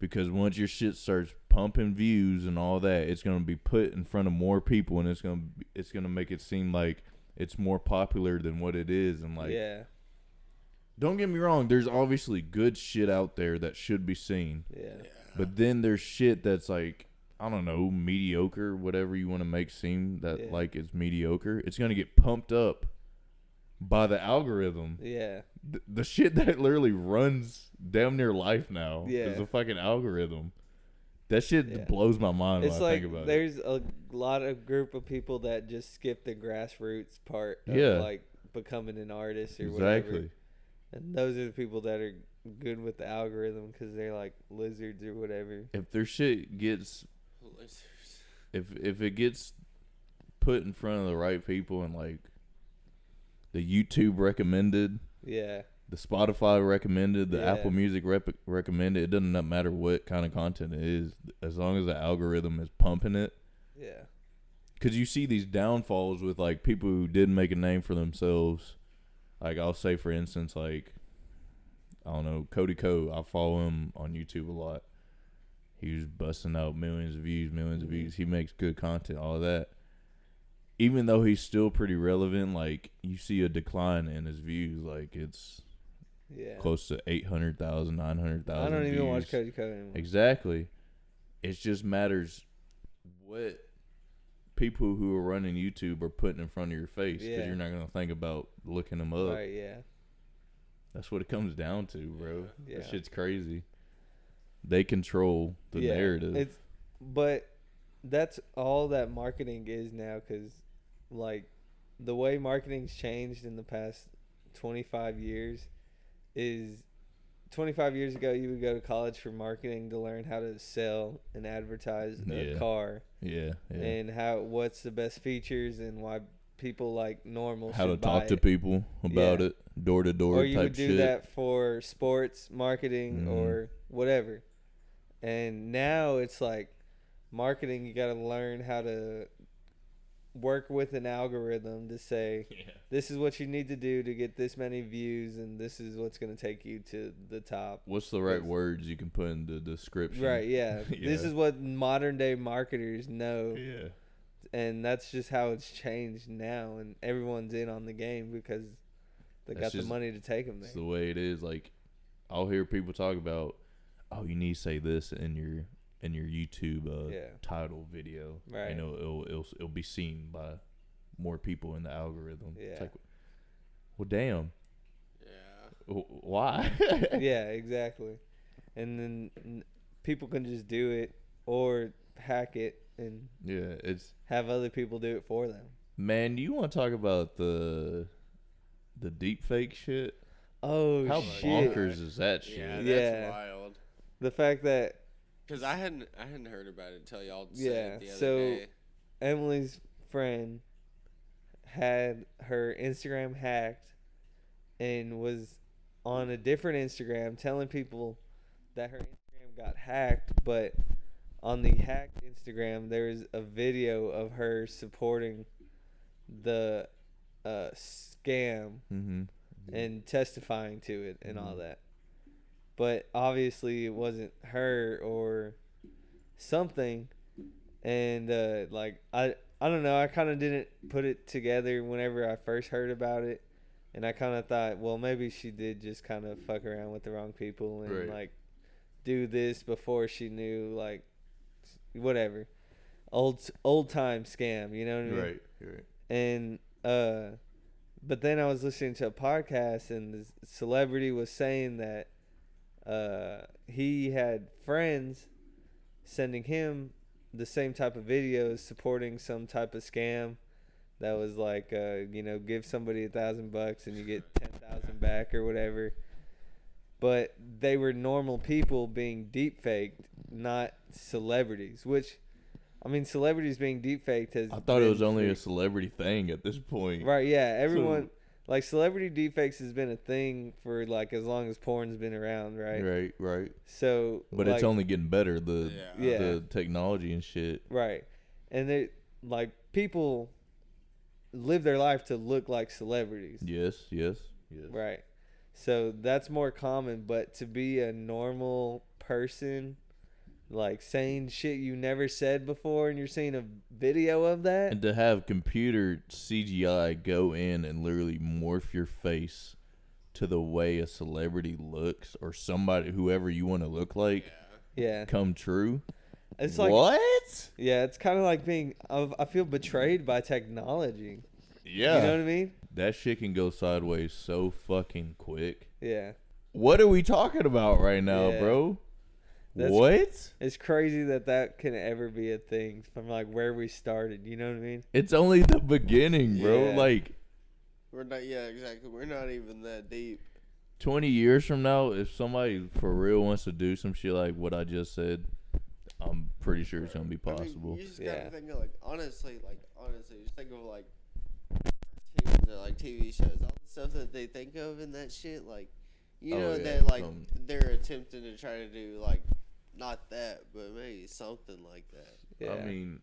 Because once your shit starts pumping views and all that, it's gonna be put in front of more people, and it's gonna it's gonna make it seem like it's more popular than what it is. And like, yeah. Don't get me wrong, there's obviously good shit out there that should be seen. Yeah. But then there's shit that's like I don't know, mediocre, whatever you want to make seem that Yeah. like it's mediocre. It's gonna get pumped up by the algorithm. Yeah. The, the shit that literally runs damn near life now is a fucking algorithm. That shit Yeah. blows my mind It's when I like think about it. there's a lot of group of people that just skip the grassroots part of Yeah. like becoming an artist or whatever. Exactly. And those are the people that are good with the algorithm because they're like lizards or whatever. If their shit gets Lizards. if if it gets put in front of the right people and like the YouTube recommended Yeah. the Spotify recommended, the Yeah. Apple Music rep- recommended. It doesn't matter what kind of content it is, as long as the algorithm is pumping it. Yeah. Because you see these downfalls with like people who didn't make a name for themselves. Like I'll say, for instance, like I don't know, Cody Ko. I follow him on YouTube a lot. He was busting out millions of views, 1000000s of Mhm. views. He makes good content, all of that. Even though he's still pretty relevant, like you see a decline in his views. Like it's Yeah. close to 800,000, 900,000 I don't even watch. Cody Ko anymore. Exactly. It just matters what people who are running YouTube are putting in front of your face because Yeah. you're not going to think about looking them up. Right, yeah. That's what it comes down to, bro. Yeah. That shit's crazy. They control the Yeah, narrative. It's but that's all that marketing is now cuz like the way marketing's changed in the past 25 years is 25 years ago you would go to college for marketing to learn how to sell and advertise a Yeah. car yeah, yeah. and how what's the best features and why people like normal How to talk buy to people about Yeah. it, door to door or you would do shit. that for sports marketing Mhm. or whatever and now it's like marketing you got to learn how to work with an algorithm to say Yeah. this is what you need to do to get this many views and this is what's going to take you to the top What's the right Yes. words you can put in the description? right yeah. this is what modern day marketers know Yeah. and that's just how it's changed now and everyone's in on the game because they That's got the money to take them there It's the way it is. Like I'll hear people talk about, oh, you need to say this in your in your YouTube uh, Yeah. title video. Right. You know, it'll, it'll it'll be seen by more people in the algorithm. Yeah. It's like, well, damn, Yeah. why? yeah, exactly. And then people can just do it or hack it and yeah. It's have other people do it for them. man. You want to talk about the the deep fake shit? Oh How shit! bonkers is that shit? Yeah, that's Yeah. wild. The fact that Cause I hadn't I hadn't heard about it until y'all said Yeah, it the other so- day. Emily's friend had her Instagram hacked and was on a different Instagram telling people that her Instagram got hacked, but on the hacked Instagram there was a video of her supporting the uh, scam Mm-hmm. and testifying to it and all Mhm. that. But obviously it wasn't her or something and uh like I I don't know, I kind of didn't put it together whenever I first heard about it, and I kind of thought, well, maybe she did just kind of fuck around with the wrong people and Right. like do this before she knew like whatever old old time scam. You know what I mean? Right. Right. and uh but then I was listening to a podcast and the celebrity was saying that uh he had friends sending him the same type of videos supporting some type of scam that was like uh you know give somebody a thousand bucks and you get ten thousand back or whatever but they were normal people being deep faked not celebrities which I mean, celebrities being deep faked has. I thought it was only a celebrity thing at this point. Right, yeah. Everyone like celebrity deepfakes has been a thing for like as long as porn's been around, right? Right. Right. So But like, it's only getting better. The Yeah. Yeah. the technology and shit. right. And they like people live their life to look like celebrities. Yes. Yes. Yes. Right. So that's more common, but to be a normal person like saying shit you never said before and you're seeing a video of that And to have computer CGI go in and literally morph your face to the way a celebrity looks or somebody whoever you want to look like yeah come true. it's like what? yeah it's kind of like being I I feel betrayed by technology Yeah. you know what i mean that shit can go sideways so fucking quick. yeah What are we talking about right now, Yeah. bro? That's- what? it's crazy that that can ever be a thing from like where we started you know what i mean It's only the beginning, bro. Yeah. Like We're not. Yeah, exactly. We're not even that deep. 20 years from now, if somebody for real wants to do some shit like what I just said, I'm pretty sure it's gonna be I mean, possible. you just gotta think of like honestly, like honestly, just think of like cartoons or like TV shows, all the stuff that they think of in that shit. Like, you Oh, know, yeah, that like um, they're attempting to try to do like not that, but maybe something like that. yeah I mean,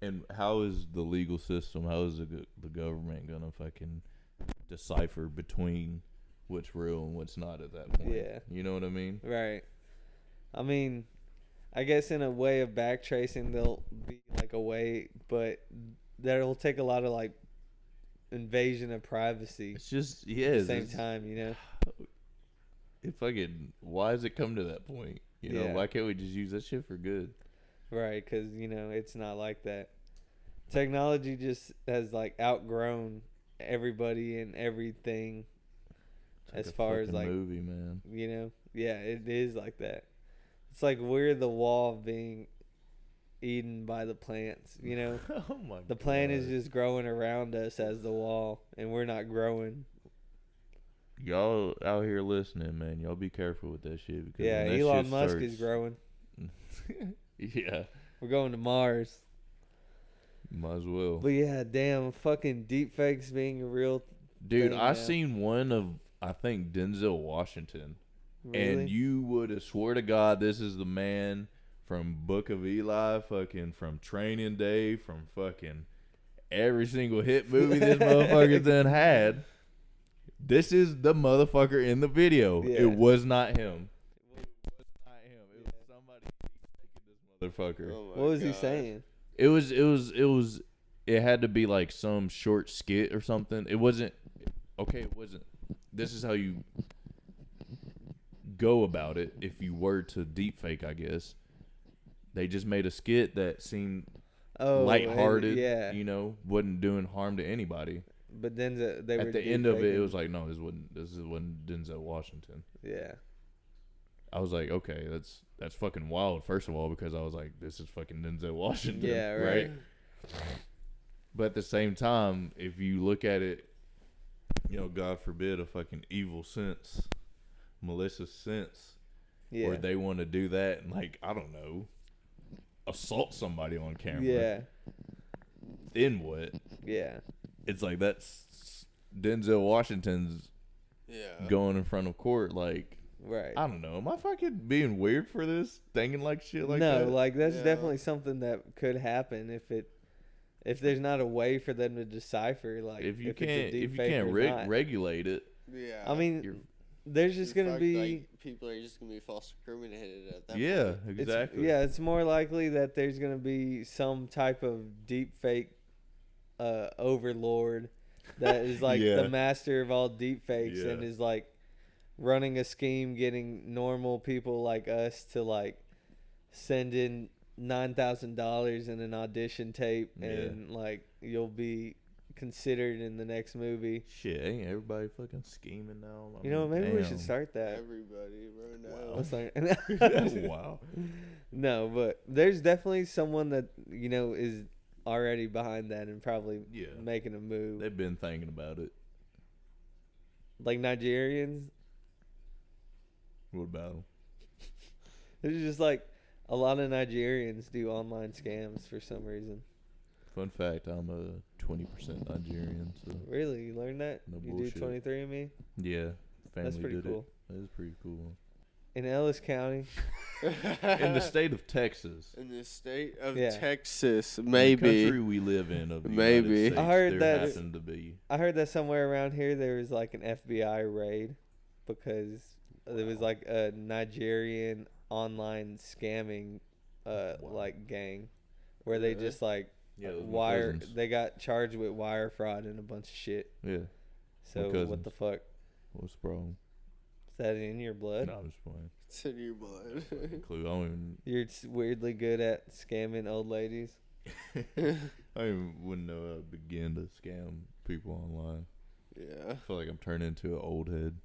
and how is the legal system? How is the the government gonna fucking decipher between what's real and what's not at that point? Yeah. you know what I mean. right i mean i guess in a way of back tracing there'll be like a way but that'll take a lot of like invasion of privacy It's just yeah. at the same time you know It fucking why does it come to that point? You know, Yeah. why can't we just use that shit for good? Right, because you know it's not like that. Technology just has like outgrown everybody and everything. It's As a far as, fucking like- movie, man. You know, yeah, it is like that. It's like we're the wall being eaten by the plants. You know, oh my the plant is God. just growing around us as the wall, and we're not growing. Y'all out here listening, man. Y'all be careful with that shit because Yeah, that Elon Musk is growing. yeah, We're going to Mars. might as well. But yeah, damn, fucking deepfakes being a real. Dude, I now. seen one of I think Denzel Washington, Really? and you would have swore to God this is the man from Book of Eli, fucking from Training Day, from fucking every single hit movie this motherfucker done had. This is the motherfucker in the video. Yeah. It was not him. It was not him. It was somebody this motherfucker. Oh what was he saying? It was it was it was it had to be like some short skit or something. It wasn't okay, it wasn't this is how you go about it if you were to deep fake, I guess. They just made a skit that seemed Oh, lighthearted, Yeah, you know, wasn't doing harm to anybody. But then the, they were At the end of it, it was like, no, this wasn't this is wasn't Denzel Washington. yeah, I was like, okay, that's that's fucking wild. First of all, because I was like, this is fucking Denzel Washington, Yeah, right. But at the same time, if you look at it, you know, God forbid a fucking evil sense, malicious sense, yeah, where they want to do that and like I don't know, assault somebody on camera. yeah, Then what? yeah, It's like that's Denzel Washington's Yeah. going in front of court. Like right. I don't know. Am I fucking being weird for this? Thinking like shit like no, that? like that's Yeah. definitely something that could happen if it if there's not a way for them to decipher like if you it's a can't if you can't reg- regulate it, Yeah. I mean, you're there's just gonna fucked, be like, people are just gonna be false incriminated at that yeah, point. it's- exactly. yeah, it's more likely that there's gonna be some type of deep fake uh, overlord that is like Yeah. the master of all deep fakes and is like running a scheme getting normal people like us to like send in nine thousand dollars in an audition tape Yeah. and like you'll be considered in the next movie. Shit, ain't everybody fucking scheming now? I You know, mean, maybe we should start that. Everybody, bro. No. Let's wow. no, but there's definitely someone that you know is already behind that and probably Yeah. making a move. They've been thinking about it. like Nigerians, What about them? there's just like a lot of Nigerians do online scams for some reason. Fun fact: I'm a 20% Nigerian. So Really, you learned that? No you bullshit. do 23andMe? yeah, family That's pretty did cool. it. That is pretty cool. In Ellis County, In the state of Texas, In the state of Yeah. Texas, the maybe. country we live in, of the Maybe. United I States, heard there that- happened to be. I heard that somewhere around here there was like an FBI raid because there was like a Nigerian online scamming uh Wow. like gang where they Really? just like Yeah, those my wire cousins. they got charged with wire fraud and a bunch of shit. Yeah, So what cousins. the fuck? what's the problem? Is that in your blood? No, I'm just playing. It's in your blood. Clue. I don't even. You're s- weirdly good at scamming old ladies. I even wouldn't know how to begin to scam people online. yeah. I feel like I'm turning into an old head.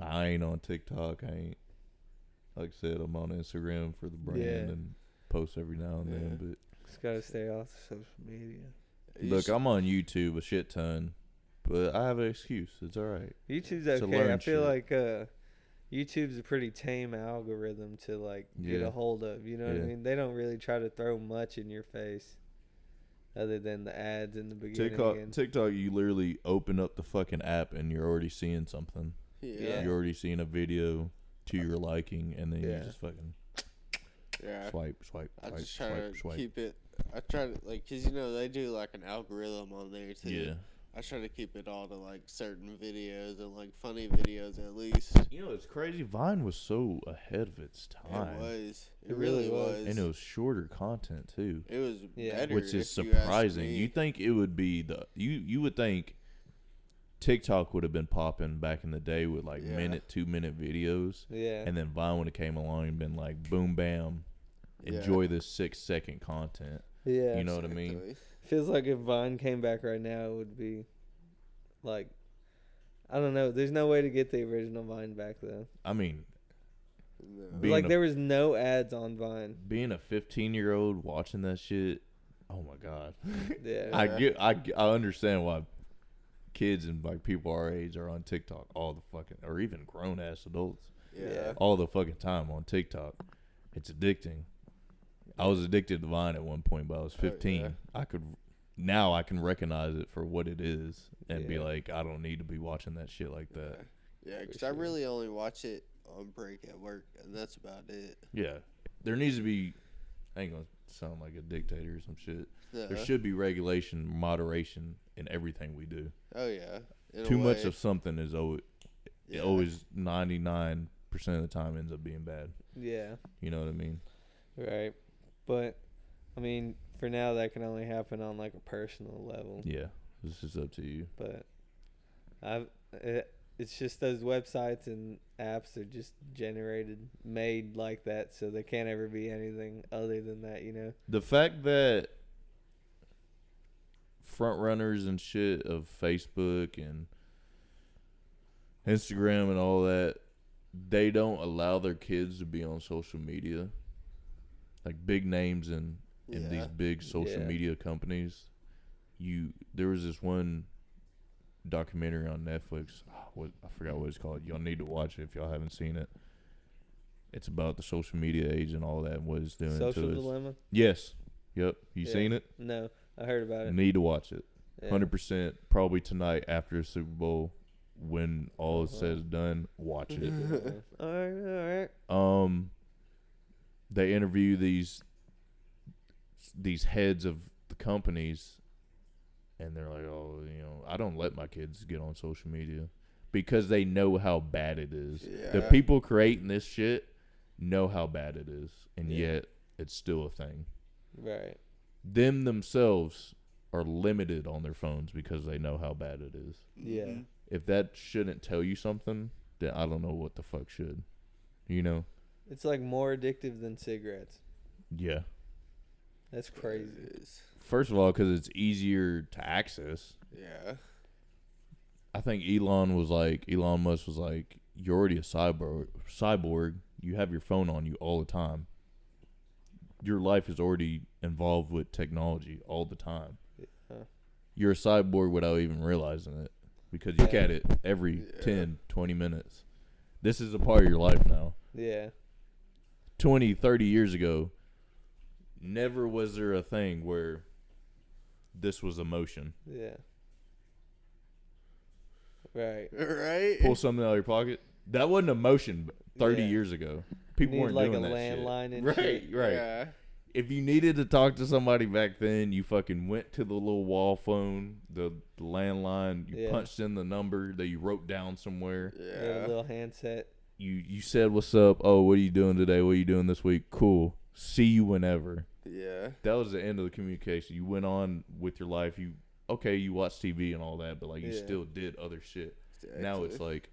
I ain't on TikTok. I ain't. Like I said, I'm on Instagram for the brand Yeah. and post every now and then. Yeah. But Just gotta stay off social media. You Look, sh- I'm on YouTube a shit ton, but I have an excuse. It's all right. YouTube's To okay. I feel shit. like uh, YouTube's a pretty tame algorithm to like get a hold of. You know what I mean? They don't really try to throw much in your face, other than the ads in the beginning. TikTok, and- TikTok, you literally open up the fucking app and you're already seeing something. yeah. You're already seeing a video to your liking, and then Yeah. you just fucking Yeah. swipe, swipe, I just try swipe, to swipe. keep it. I try to like, cause you know they do like an algorithm on there too. Yeah. I try to keep it all to like certain videos and like funny videos at least. You know, it's crazy. Vine was so ahead of its time. It was. It, It really really was. was. And it was shorter content too. It was Yeah. better, which is if you surprising. me. You think it would be the you you would think TikTok would have been popping back in the day with like Yeah. minute, two minute videos, yeah, and then Vine would have came along and been like, boom, bam, Yeah. enjoy this six second content. yeah. You know what I mean? Exactly. Feels like if Vine came back right now, it would be like, I don't know. There's no way to get the original Vine back though. I mean, No. Being like a- there was no ads on Vine. being a 15 year old watching that shit, oh my god. Yeah, I Yeah. get, I, I understand why kids and like people our age are on TikTok all the fucking, or even grown ass adults. yeah. Yeah. all the fucking time on TikTok. It's addicting. I was addicted to Vine at one point, but I was Oh, yeah. 15. I could now I can recognize it for what it is and be like, I don't need to be watching that shit like that. Yeah, because For I really only watch it on break at work, and that's about it. Yeah, there needs to be. I ain't gonna sound like a dictator or some shit. There Uh-huh. should be regulation, moderation in everything we do. Oh yeah. In Too much of something is always, yeah. always 99 percent of the time ends up being bad. yeah, You know what I mean? right. But I mean, for now, that can only happen on like a personal level. Yeah, this is up to you. But I've it, it's just those websites and apps are just generated, made like that, so they can't ever be anything other than that. You know? the fact that front runners and shit of Facebook and Instagram and all that, they don't allow their kids to be on social media. Like big names in in these big social Yeah. media companies. You there was this one documentary on Netflix. ah, What I forgot what it's called. Y'all need to watch it if y'all haven't seen it. It's about the social media age and all that and what it's doing Social to us. Yes. Yep. You Yeah. seen it? No, I heard about it. Need to watch it. Yeah. Hundred percent. Probably tonight after the Super Bowl, when all is said and done, watch it. all right, all right. um, they interview these these heads of the companies, and they're like, "Oh, you know, I don't let my kids get on social media because they know how bad it is. The people creating this shit know how bad it is, and Yeah. yet it's still a thing." Right. them themselves are limited on their phones because they know how bad it is. Yeah. Mhm. If that shouldn't tell you something, then I don't know what the fuck should. You know? It's like more addictive than cigarettes. Yeah. That's crazy. First of all, because it's easier to access. Yeah. I think Elon was like Elon Musk was like, "You're already a cyborg. Cyborg. You have your phone on you all the time. Your life is already involved with technology all the time. Yeah. You're a cyborg without even realizing it because you look Yeah. at it every Yeah. 10, 20 minutes. This is a part of your life now. Yeah. 20, 30 years ago, never was there a thing where this was emotion. Yeah. Right. Right. Pull something out of your pocket. That wasn't emotion 30 Yeah. years ago. People Need weren't like doing a that shit. landline and right, shit. right. Yeah. If you needed to talk to somebody back then, you fucking went to the little wall phone, the, the landline, you Yeah. punched in the number that you wrote down somewhere. Yeah. a Yeah. little handset. You you said what's up? Oh, what are you doing today? What are you doing this week? Cool. See you whenever. Yeah. That was the end of the communication. You went on with your life. You okay, you watched TV and all that, but like you Yeah. still did other shit. Now it's like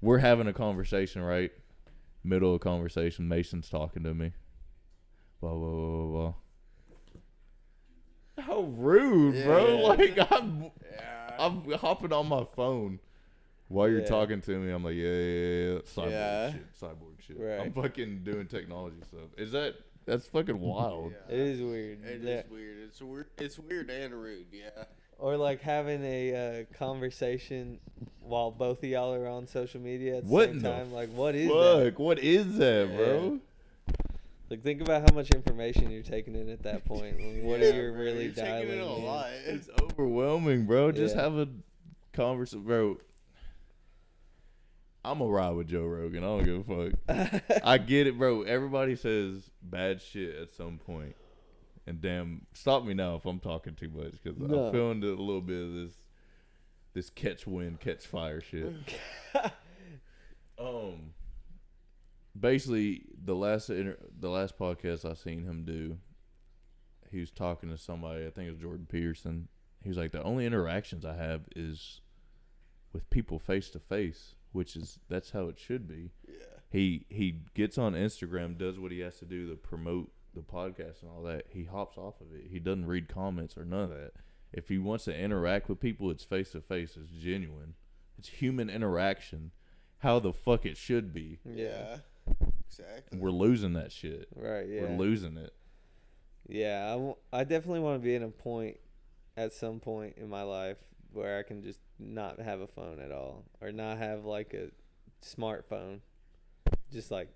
we're having a conversation, right? Middle of conversation, Mason's talking to me. Blah blah blah blah. blah. How rude, bro! Like I'm, Yeah. I'm hopping on my phone while you're Yeah. talking to me. I'm like, yeah, yeah, yeah, yeah. cyborg Yeah. shit, cyborg shit. Right. I'm fucking doing technology stuff. Is that that's fucking wild? Yeah. It is weird. It Yeah. is weird. It's weird. It's weird and rude. Yeah. Or like having a uh, conversation while both of y'all are on social media at the What same in the time. Like, what is that? Fuck, what is that, bro? Like, think about how much information you're taking in at that point. Like, what Yeah, are you really you're taking dialing in a in? lot. It's overwhelming, bro. Just Yeah. have a conversation, bro. I'm gonna ride with Joe Rogan. I don't give a fuck. I get it, bro. Everybody says bad shit at some point, and damn, stop me now if I'm talking too much because No. I'm feeling a little bit of this, this catch wind, catch fire shit. um, basically, the last inter- the last podcast I seen him do, he was talking to somebody. I think it was Jordan Peterson. He was like, the only interactions I have is with people face to face, which is that's how it should be. Yeah. He he gets on Instagram, does what he has to do to promote the podcast and all that. He hops off of it. He doesn't read comments or none of that. If he wants to interact with people, it's face to face. It's genuine. It's human interaction. How the fuck it should be. Yeah. Exactly. We're losing that shit. Right. Yeah. We're losing it. Yeah, I, w- I definitely want to be in a point at some point in my life where I can just not have a phone at all or not have like a smartphone. Just like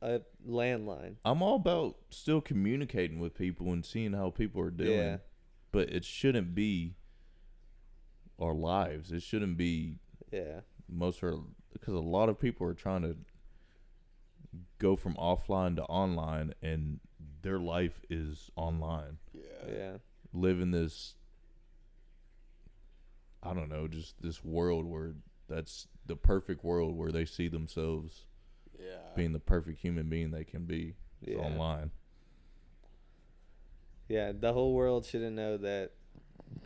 a landline. I'm all about still communicating with people and seeing how people are doing. Yeah. But it shouldn't be our lives. It shouldn't be Yeah. most are because a lot of people are trying to go from offline to online and their life is online Yeah. Yeah. living this i don't know just this world where that's the perfect world where they see themselves Yeah. being the perfect human being they can be Yeah. online Yeah, the whole world shouldn't know that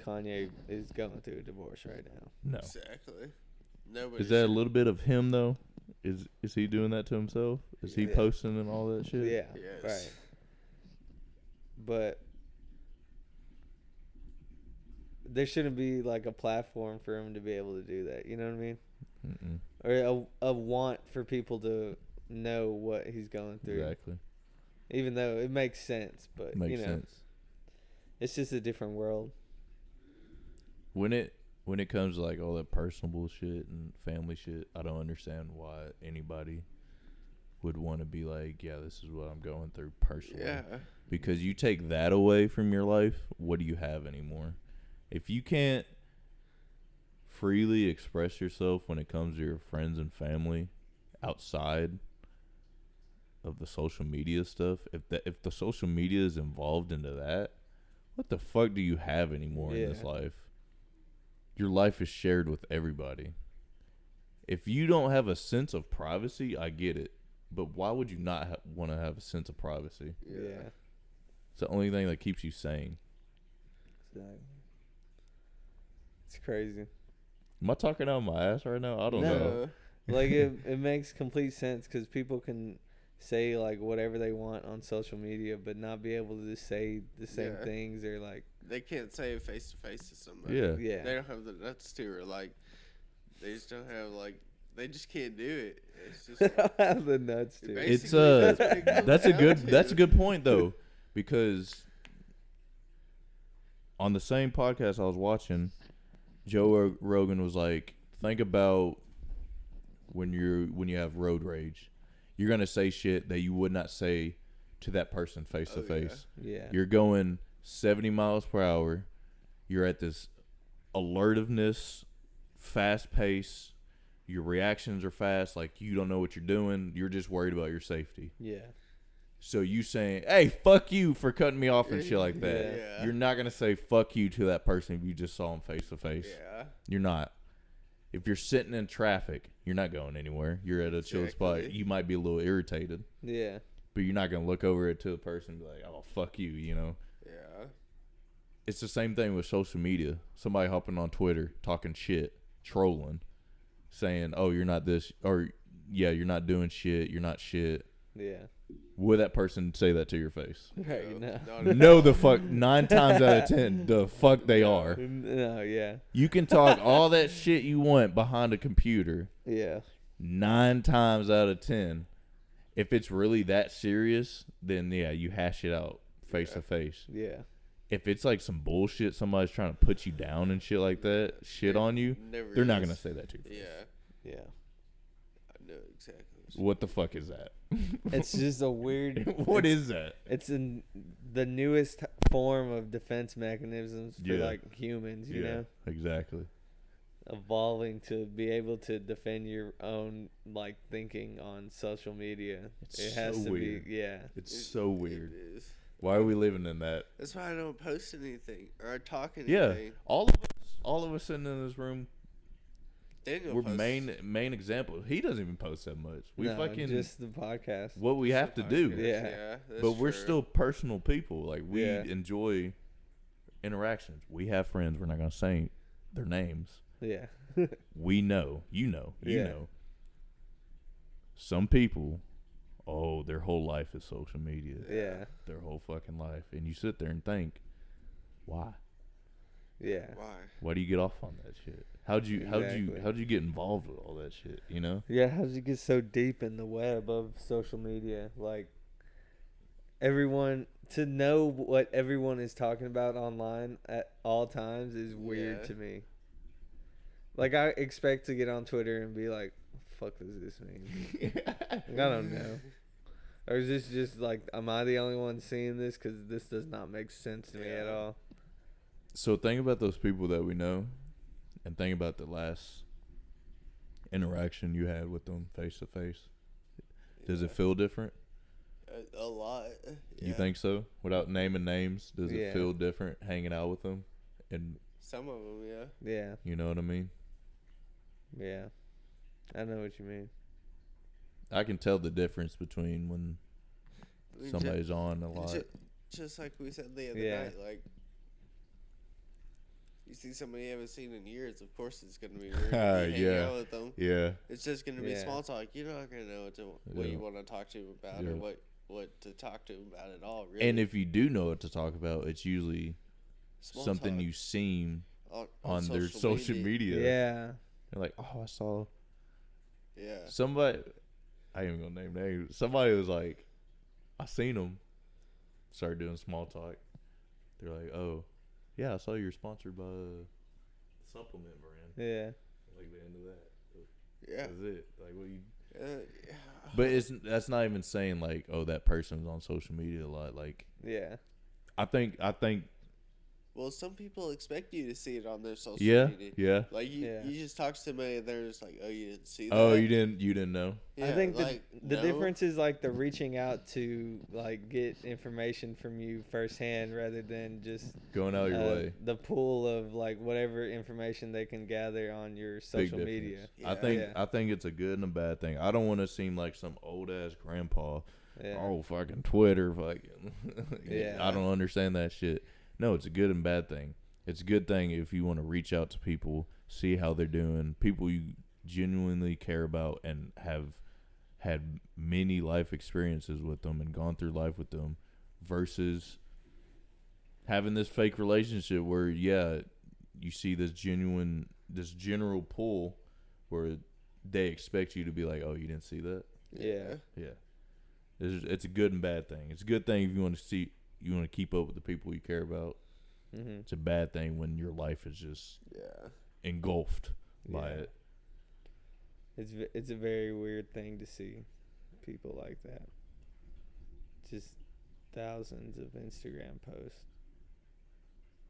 Kanye is going through a divorce right now. no Exactly. Nobody. is that a little bit of him though is is he doing that to himself is he Yeah. posting and all that shit Yeah. Yes. Right. But there shouldn't be like a platform for him to be able to do that. You know what I mean? Mm-mm. Or a, a want for people to know what he's going through. exactly Even though it makes sense, but makes you know, sense it's just a different world. when it when it comes to like all that personal bullshit and family shit, I don't understand why anybody would want to be like, yeah, this is what I'm going through personally. Yeah. Because you take that away from your life, what do you have anymore? If you can't freely express yourself when it comes to your friends and family outside of the social media stuff, if the if the social media is involved into that, what the fuck do you have anymore in this life? Your life is shared with everybody. If you don't have a sense of privacy, I get it. But why would you not ha- want to have a sense of privacy? Yeah. It's the only thing that keeps you sane. Exactly. It's crazy. Am I talking out my ass right now? I don't No. know. like it, it makes complete sense because people can say like whatever they want on social media, but not be able to just say the same Yeah. things or like They can't say it face to face to somebody. Yeah. yeah, They don't have the nuts to, or like, they just don't have like, they just can't do it. It's just. they don't have the nuts to. Basically, It's uh, that's what it comes that's a good to. that's a good point though, because on the same podcast I was watching, Joe Rogan was like, think about when you're when you have road rage, you're gonna say shit that you would not say to that person face to Oh, face. yeah, You're going 70 miles per hour. You're at this alertiveness, fast pace. Your reactions are fast. Like you don't know what you're doing. You're just worried about your safety. yeah, So you saying, "Hey, fuck you for cutting me off" and shit like that. Yeah. You're not gonna say "fuck you" to that person if you just saw him face to face. Yeah. You're not. If you're sitting in traffic, you're not going anywhere. You're at a chill spot. You might be a little irritated, yeah, but you're not gonna look over it to the person and be like, "Oh, fuck you," you know. Yeah. It's the same thing with social media. Somebody hopping on Twitter talking shit, trolling, saying, "Oh, you're not this," or "Yeah, you're not doing shit. You're not shit." yeah. Would that person say that to your face? Right, no, no, no, the fuck. Nine times out of ten, the fuck they are. no, yeah, You can talk all that shit you want behind a computer. yeah, Nine times out of ten, if it's really that serious, then yeah, you hash it out face to face. yeah, If it's like some bullshit, somebody's trying to put you down and shit like that, shit on you, they're not gonna say that to you. Yeah. yeah. I know exactly. What the fuck is that? It's just a weird. What is it's- that? It's in the newest form of defense mechanisms for Yeah. like humans, you know, exactly. evolving to be able to defend your own like thinking on social media. It's it has so to weird. be, yeah, It's It- so weird. It is. Why are we living in that? That's why I don't post anything or talk anything. Yeah, anything. all of us, all of us sitting in this room, Daniel we're posts- main main example. He doesn't even post that much. We no, fucking just the podcast. what we have to do. podcast, Yeah. but we're true. still personal people. Like we Yeah. enjoy interactions. We have friends. We're not gonna say their names. Yeah, We know. You know. You Yeah. know. Some people, oh, their whole life is social media. yeah, Their whole fucking life, and you sit there and think, why? yeah, Why? Why do you get off on that shit? How'd you how'd you how'd you get involved with all that shit? You know? yeah. How'd you get so deep in the web of social media? Like everyone to know what everyone is talking about online at all times is weird Yeah. to me. Like I expect to get on Twitter and be like, "Fuck does this mean?" Like, I don't know. Or is this just like, am I the only one seeing this? Because this does not make sense to me at all. So think about those people that we know, and think about the last interaction you had with them face to face. Does it feel different? A, a lot. You think so? Without naming names, does it Yeah. feel different hanging out with them? And Some of them, yeah. Yeah, you know what I mean? yeah. I know what you mean. I can tell the difference between when I mean, ju- somebody's on a lot. ju- just like we said the other Yeah. night, like you see somebody you haven't seen in years, of course it's gonna be weird. to uh, hanging yeah. out with them. Yeah, It's just gonna be Yeah. small talk. You're not gonna know what to what Yeah. you want to talk to him about Yeah. or what what to talk to him about at all. Really. and if you do know what to talk about, it's usually Small something talk you've seen on, on, their social media. Yeah. They're like, oh, I saw Yeah. somebody. I ain't even gonna name names. Somebody was like, I seen them. Started doing small talk. They're like, oh, yeah, I saw you're sponsored by a supplement brand. Yeah. Like the end of that. Yeah. That's it. Like what you. Uh, yeah. But it's that's not even saying like, oh, that person's on social media a lot. Like, Yeah. I think I think Well, some people expect you to see it on their social yeah media. yeah. Like you, Yeah. you just talk to somebody and they're just like, "Oh, you didn't see that." Oh, you didn't you didn't know? I think the, like, the no. difference is like the reaching out to like get information from you firsthand rather than just Going out your uh, way. the pool of like whatever information they can gather on your social difference. media. I think Yeah. I think it's a good and a bad thing. I don't want to seem like some old ass grandpa. Yeah. Oh fucking Twitter, fucking. Yeah. I don't understand that shit. No, it's a good and bad thing. it's a good thing if you want to reach out to people, see how they're doing, people you genuinely care about and have had many life experiences with them and gone through life with them versus having this fake relationship where yeah, you see this genuine this general pull where they expect you to be like, "Oh, you didn't see that?" Yeah. Yeah. It's, it's a good and bad thing. It's a good thing if you want to see you want to keep up with the people you care about. Mm-hmm. It's a bad thing when your life is just Yeah. engulfed by Yeah. it. It's it's a very weird thing to see people like that. Just thousands of Instagram posts.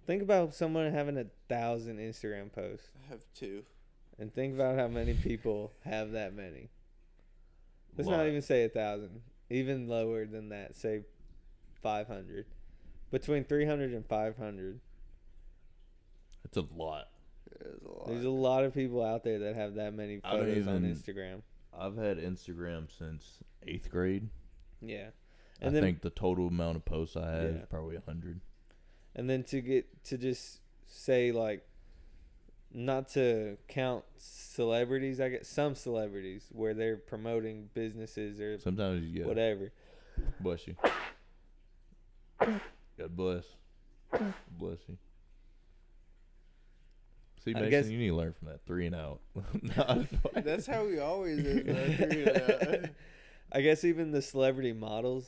Think about someone having a thousand Instagram posts, I have two. and think about how many people have that many. Let's not even say a thousand. Even lower than that. Say five hundred. Between 300 and 500. It's a lot. There's a lot. There's a lot of people out there that have that many I don't photos on even- Instagram. I've had Instagram since eighth grade. Yeah. I And then think the total amount of posts I have Yeah. is probably a hundred. and then to get to just say like not to count celebrities i get some celebrities where they're promoting businesses or Sometimes you get whatever bless you. God bless. Bless you. See, I Mason, guess- you need to learn from that three and out. No, I'm playing. That's how we always is. man. Three and out. i guess even the celebrity models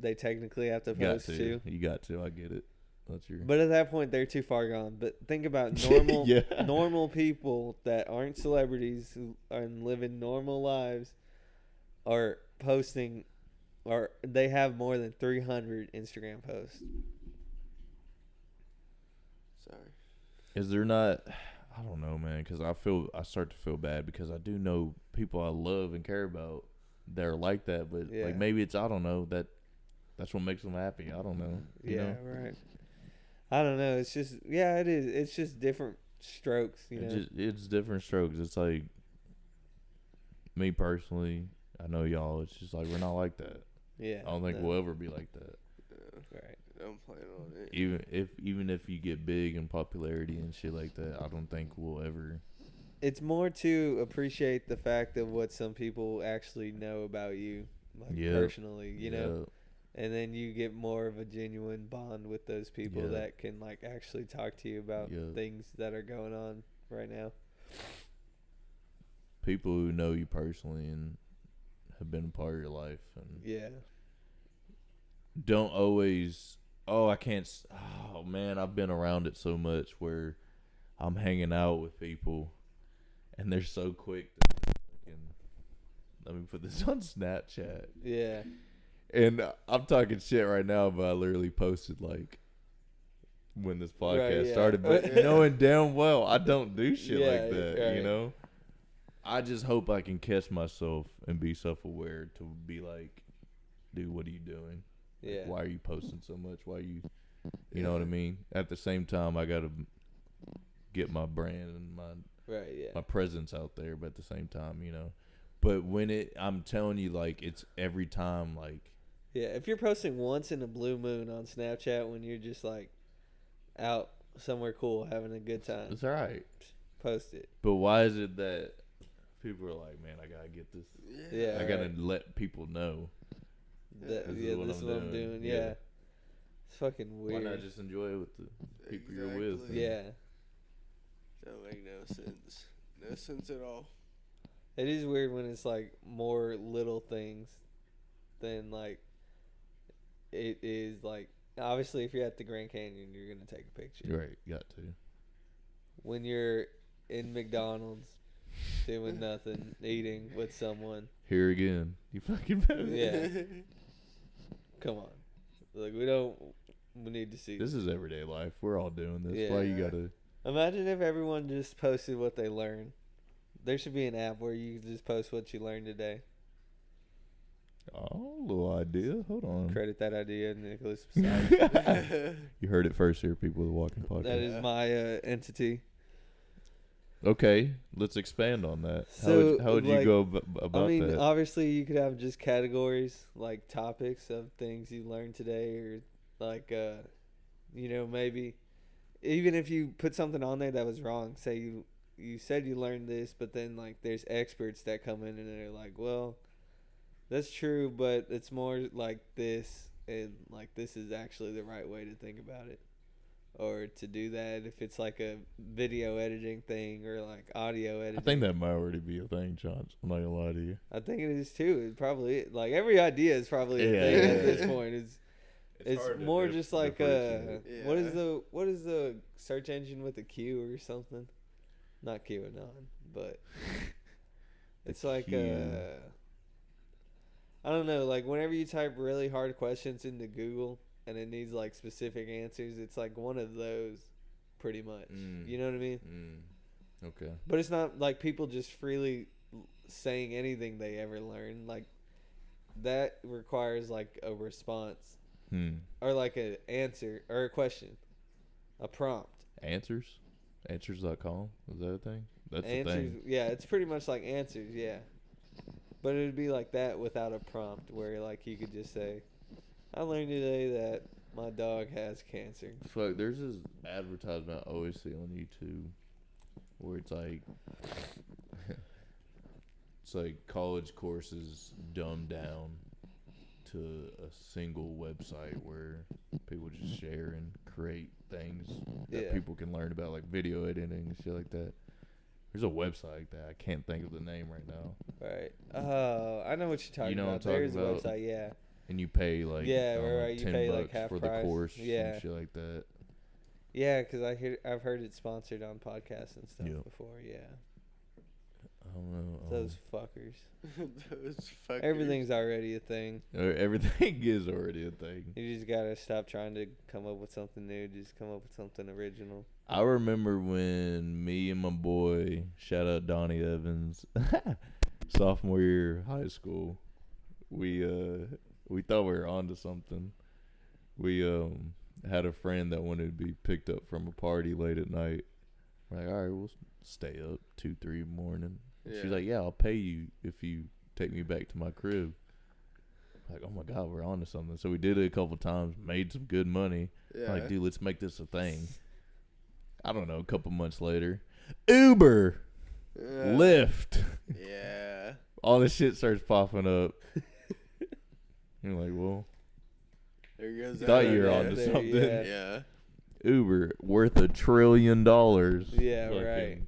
they technically have to You post to. too You got to. I get it. That's your. but at that point they're too far gone but think about normal Yeah. normal people that aren't celebrities who are living normal lives are posting or they have more than 300 instagram posts Sorry. Is there not? I don't know, man. Because I feel I start to feel bad because I do know people I love and care about that are like that, but Yeah. like maybe it's I don't know that. That's what makes them happy. I don't know. You yeah know? right i don't know it's just yeah it is it's just different strokes you It know just, it's different strokes. It's like me personally. I know y'all. It's just like we're not like that. Yeah I don't think no, we'll ever be like that. Yeah, right I'm playing on it. Even if even if you get big and popularity and shit like that, I don't think we'll ever. it's more to appreciate the fact of what some people actually know about you like Yeah. personally you know and then you get more of a genuine bond with those people Yeah. that can like actually talk to you about Yeah. things that are going on right now people who know you personally and have been a part of your life and yeah. don't always oh i can't oh man i've been around it so much where i'm hanging out with people and they're so quick to fucking let me put this on snapchat. Yeah. And i'm talking shit right now but i literally posted like when this podcast Right, yeah. started but knowing damn well i don't do shit Yeah, like that you know i just hope i can catch myself and be self-aware to be like dude what are you doing Like, yeah why are you posting so much? Why are you, you know what I mean? At the same time, I gotta get my brand and my right yeah my presence out there, but at the same time, you know. But when it, I'm telling you, like it's every time, like Yeah, if you're posting once in a blue moon on Snapchat when you're just like out somewhere cool having a good time, it's all right. post it. But why is it that people are like, man, I gotta get this. Yeah, I gotta right. let people know. That, This is yeah, what this is I'm what I'm doing. doing. Yeah. Yeah. It's fucking weird. Why not just enjoy it with the people you're with? Exactly. yeah. Don't make no sense. No sense at all. It is weird when it's like more little things than like it is like obviously if you're at the Grand Canyon you're gonna take a picture. Right, got to. When you're in McDonald's doing nothing, eating with someone. Here again, you fucking. Yeah. Come on. Like we don't we need to see This is everyday life. We're all doing this. Why you gotta? Imagine if everyone just posted what they learned. There should be an app where you just post what you learned today. Oh, little idea. Hold on. Credit that idea, Nicholas. You heard it first here, people of the Walking Podcast. that is my uh, entity. Okay, let's expand on that. how So, would, how would you go ab- about I mean, that? obviously, you could have just categories like topics of things you learned today, or like, uh, you know, maybe even if you put something on there that was wrong, say you you said you learned this, but then like there's experts that come in and they're like, well, that's true, but it's more like this, and like this is actually the right way to think about it, or to do that if it's like a video editing thing or like audio editing. I think that might already be a thing, John. I'm not gonna lie to you. I think it is too. It probably like every idea is probably a thing yeah, at this point. It's it's more just like uh, what is the what is the search engine with a Q or something? Not QAnon, but it's like Q. uh, I don't know. Like whenever you type really hard questions into Google and it needs like specific answers, it's like one of those, pretty much. Mm. You know what I mean? Mm, okay. But it's not like people just freely saying anything they ever learn. Like that requires like a response Hmm. or like an answer or a question, a prompt. Answers. Answers.com. Is that a thing? That's the answers, thing. yeah, it's pretty much like answers, yeah. But it'd be like that without a prompt, where like you could just say, "I learned today that my dog has cancer." Fuck, there's this advertisement I always see on YouTube where it's like it's like college courses dumbed down to a single website where people just share and create things that Yeah. people can learn about like video editing and shit like that. There's a website like that. I can't think of the name right now. Right. Oh, I know what you're talking You know what I'm about. There's talking a about? website, yeah. And you pay like Yeah, I don't right, you ten pay, like, bucks half for price. the course Yeah. and shit like that. Yeah, because I hear I've heard it sponsored on podcasts and stuff Yeah. before. Yeah, I don't know. um, those fuckers. Those fuckers. Everything's already a thing. uh, everything is already a thing. You just gotta stop trying to come up with something new. Just come up with something original. I remember when me and my boy, shout out Donnie Evans, sophomore year high school, we uh we thought we were onto something. We um had a friend that wanted to be picked up from a party late at night. We're like, all right, we'll stay up two, three morning. And She's like, yeah, I'll pay you if you take me back to my crib. Like, oh my god, we're onto something. So we did it a couple times, made some good money. Yeah. Like, dude, let's make this a thing. I don't know. A couple months later, Uber, Yeah. Lyft, Yeah. all this shit starts popping up. You're like, well, There goes. Thought that you were onto there. something. Yeah. Yeah. Uber worth a trillion dollars. Yeah, Fucking- right.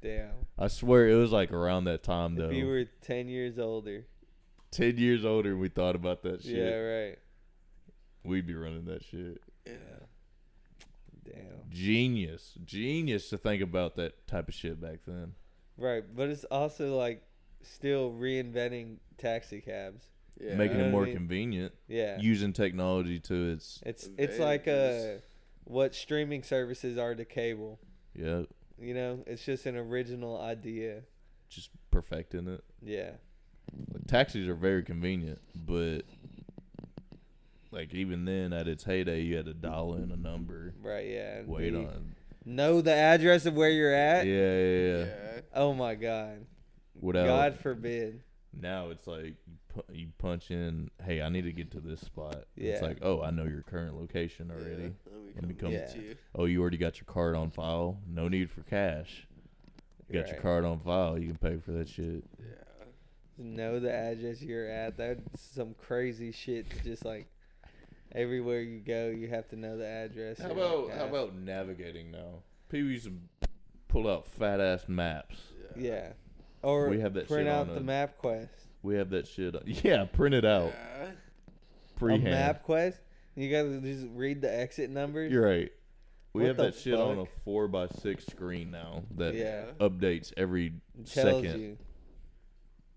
Damn. I swear it was like around that time though. If you were ten years older. Ten years older, and we thought about that shit. Yeah, right. We'd be running that shit. Yeah. Damn. Genius, genius to think about that type of shit back then. Right, but it's also like still reinventing taxi cabs. Yeah. Making it what I more mean? convenient, Yeah. using technology to its It's it's like uh what streaming services are to cable. yeah, You know, it's just an original idea. just perfecting it. Yeah. Like, taxis are very convenient, but like even then, at its heyday, you had to dial in a number, Right, yeah. wait be- on. Know the address of where you're Yeah, at? yeah, yeah. Yeah. Oh my god. Without God forbid. now, it's like you, pu- you punch in, "Hey, I need to get to this spot." It's like, "Oh, I know your current location already." Yeah. Let me come- get Yeah. you. Oh, you already got your card on file. No need for cash. You got your card on file. You can pay for that shit. Yeah. Know the address you're at. That's some crazy shit. Just like everywhere you go, you have to know the address. How about how about navigating now? People used to pull out fat ass maps. Yeah. Or We have that print out the MapQuest. We have that shit. Yeah, print it out. Yeah. A map quest? You gotta just read the exit numbers? You're right. We What have that shit on a four by six screen now that Yeah. updates every second you.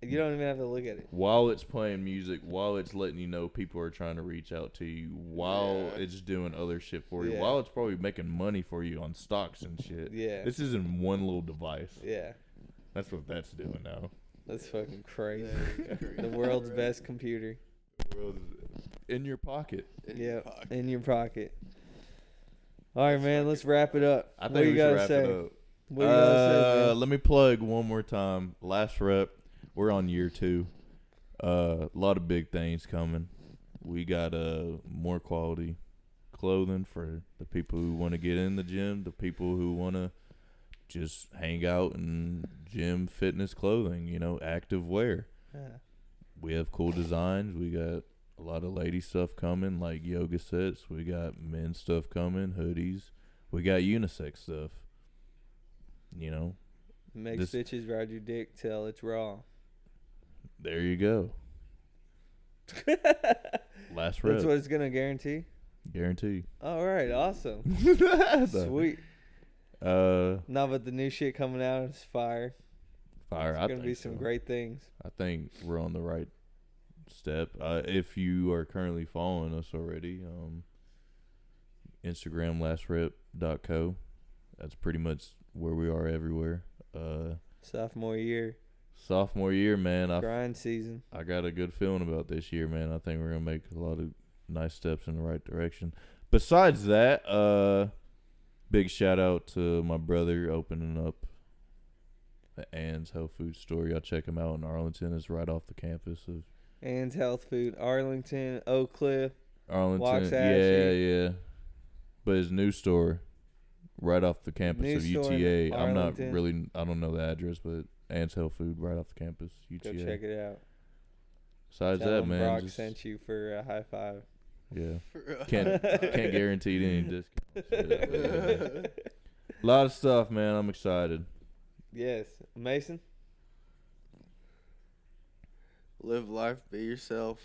You don't even have to look at it. while it's playing music, while it's letting you know people are trying to reach out to you, while Yeah. it's doing other shit for you, Yeah. while it's probably making money for you on stocks and shit. Yeah. This is in one little device. Yeah. That's what that's doing now. That's fucking crazy. That is crazy, the world's bro. best computer. The world is in your pocket. In your Yeah. pocket. In your pocket. All right, man. Let's wrap it up. I what think you we should gotta wrap say? it up. What you gotta say, Uh, let me plug one more time. Last rep. We're on year two. Uh, a lot of big things coming. We got uh more quality clothing for the people who want to get in the gym, the people who want to just hang out in gym fitness clothing, you know, active wear. Yeah. We have cool designs. We got a lot of lady stuff coming, like yoga sets. We got men stuff coming, hoodies. We got unisex stuff. You know, Makes This- bitches ride your dick till it's raw. there you go. Last That's what it's gonna guarantee. guarantee. All right, awesome, sweet. Uh, Now, but the new shit coming out is fire. fire. It's I gonna be some so. great things. I think we're on the right step. Uh, if you are currently following us already, um, Instagram lastrep.co. That's pretty much where we are everywhere. Uh, Sophomore year, sophomore year, man. I grind season. I got a good feeling about this year, man. I think we're gonna make a lot of nice steps in the right direction. Besides that, uh, big shout out to my brother opening up the Ann's Health Food Store. Y'all check him out in Arlington. It's right off the campus of Ann's Health Food, Arlington, Oak Cliff. Arlington. Yeah, yeah. But his new store, right off the campus New of UTA. I'm not really. I don't know the address, but Ann's Health Food, right off the campus, Go UTA. check it out. Besides Tell that, man, Brock just- sent you for a high five. Yeah. Can't can't guarantee any discounts. A lot of stuff, man. I'm excited. Yes, Mason. Live life, be yourself.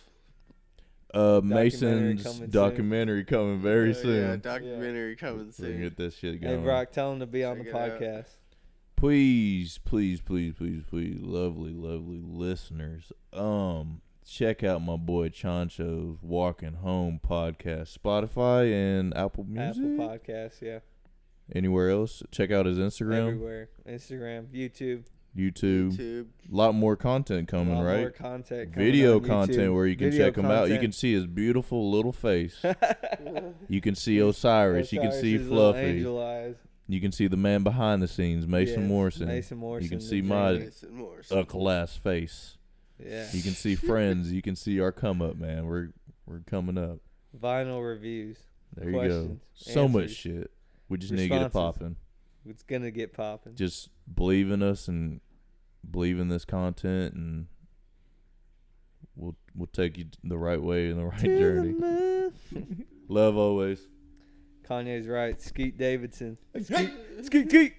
Uh, Documentary Mason's coming soon. documentary coming very Uh, soon. Yeah, documentary coming We're gonna soon. get this shit going. Hey, going. Brock, tell him to be on Check the it out. podcast. please, please, please, please, please, lovely, lovely listeners, um, check out my boy Chancho's Walking Home podcast, Spotify and Apple Music. Apple Podcasts, yeah, Anywhere else? Check out his Instagram, everywhere. Instagram, YouTube. YouTube. YouTube. A lot more content A coming, lot right? More content. coming Video on YouTube. content where you can Video check him out. You can see his beautiful little face. you can see Osiris. You can see Osiris's Fluffy. Angel eyes. You can see the man behind the scenes, Mason Yes, Morrison. Mason Morrison. You can see my- Jamie. A class face. Yeah. You can see friends. You can see our come up, man. We're we're coming up. Vinyl reviews. There you go. So much shit. We just need to get it popping. It's gonna get popping. Just believe in us and believe in this content, and we'll we'll take you the right way and the right To journey. moon. Love always. Kanye's right. Skeet Davidson. Skeet, skeet, skeet.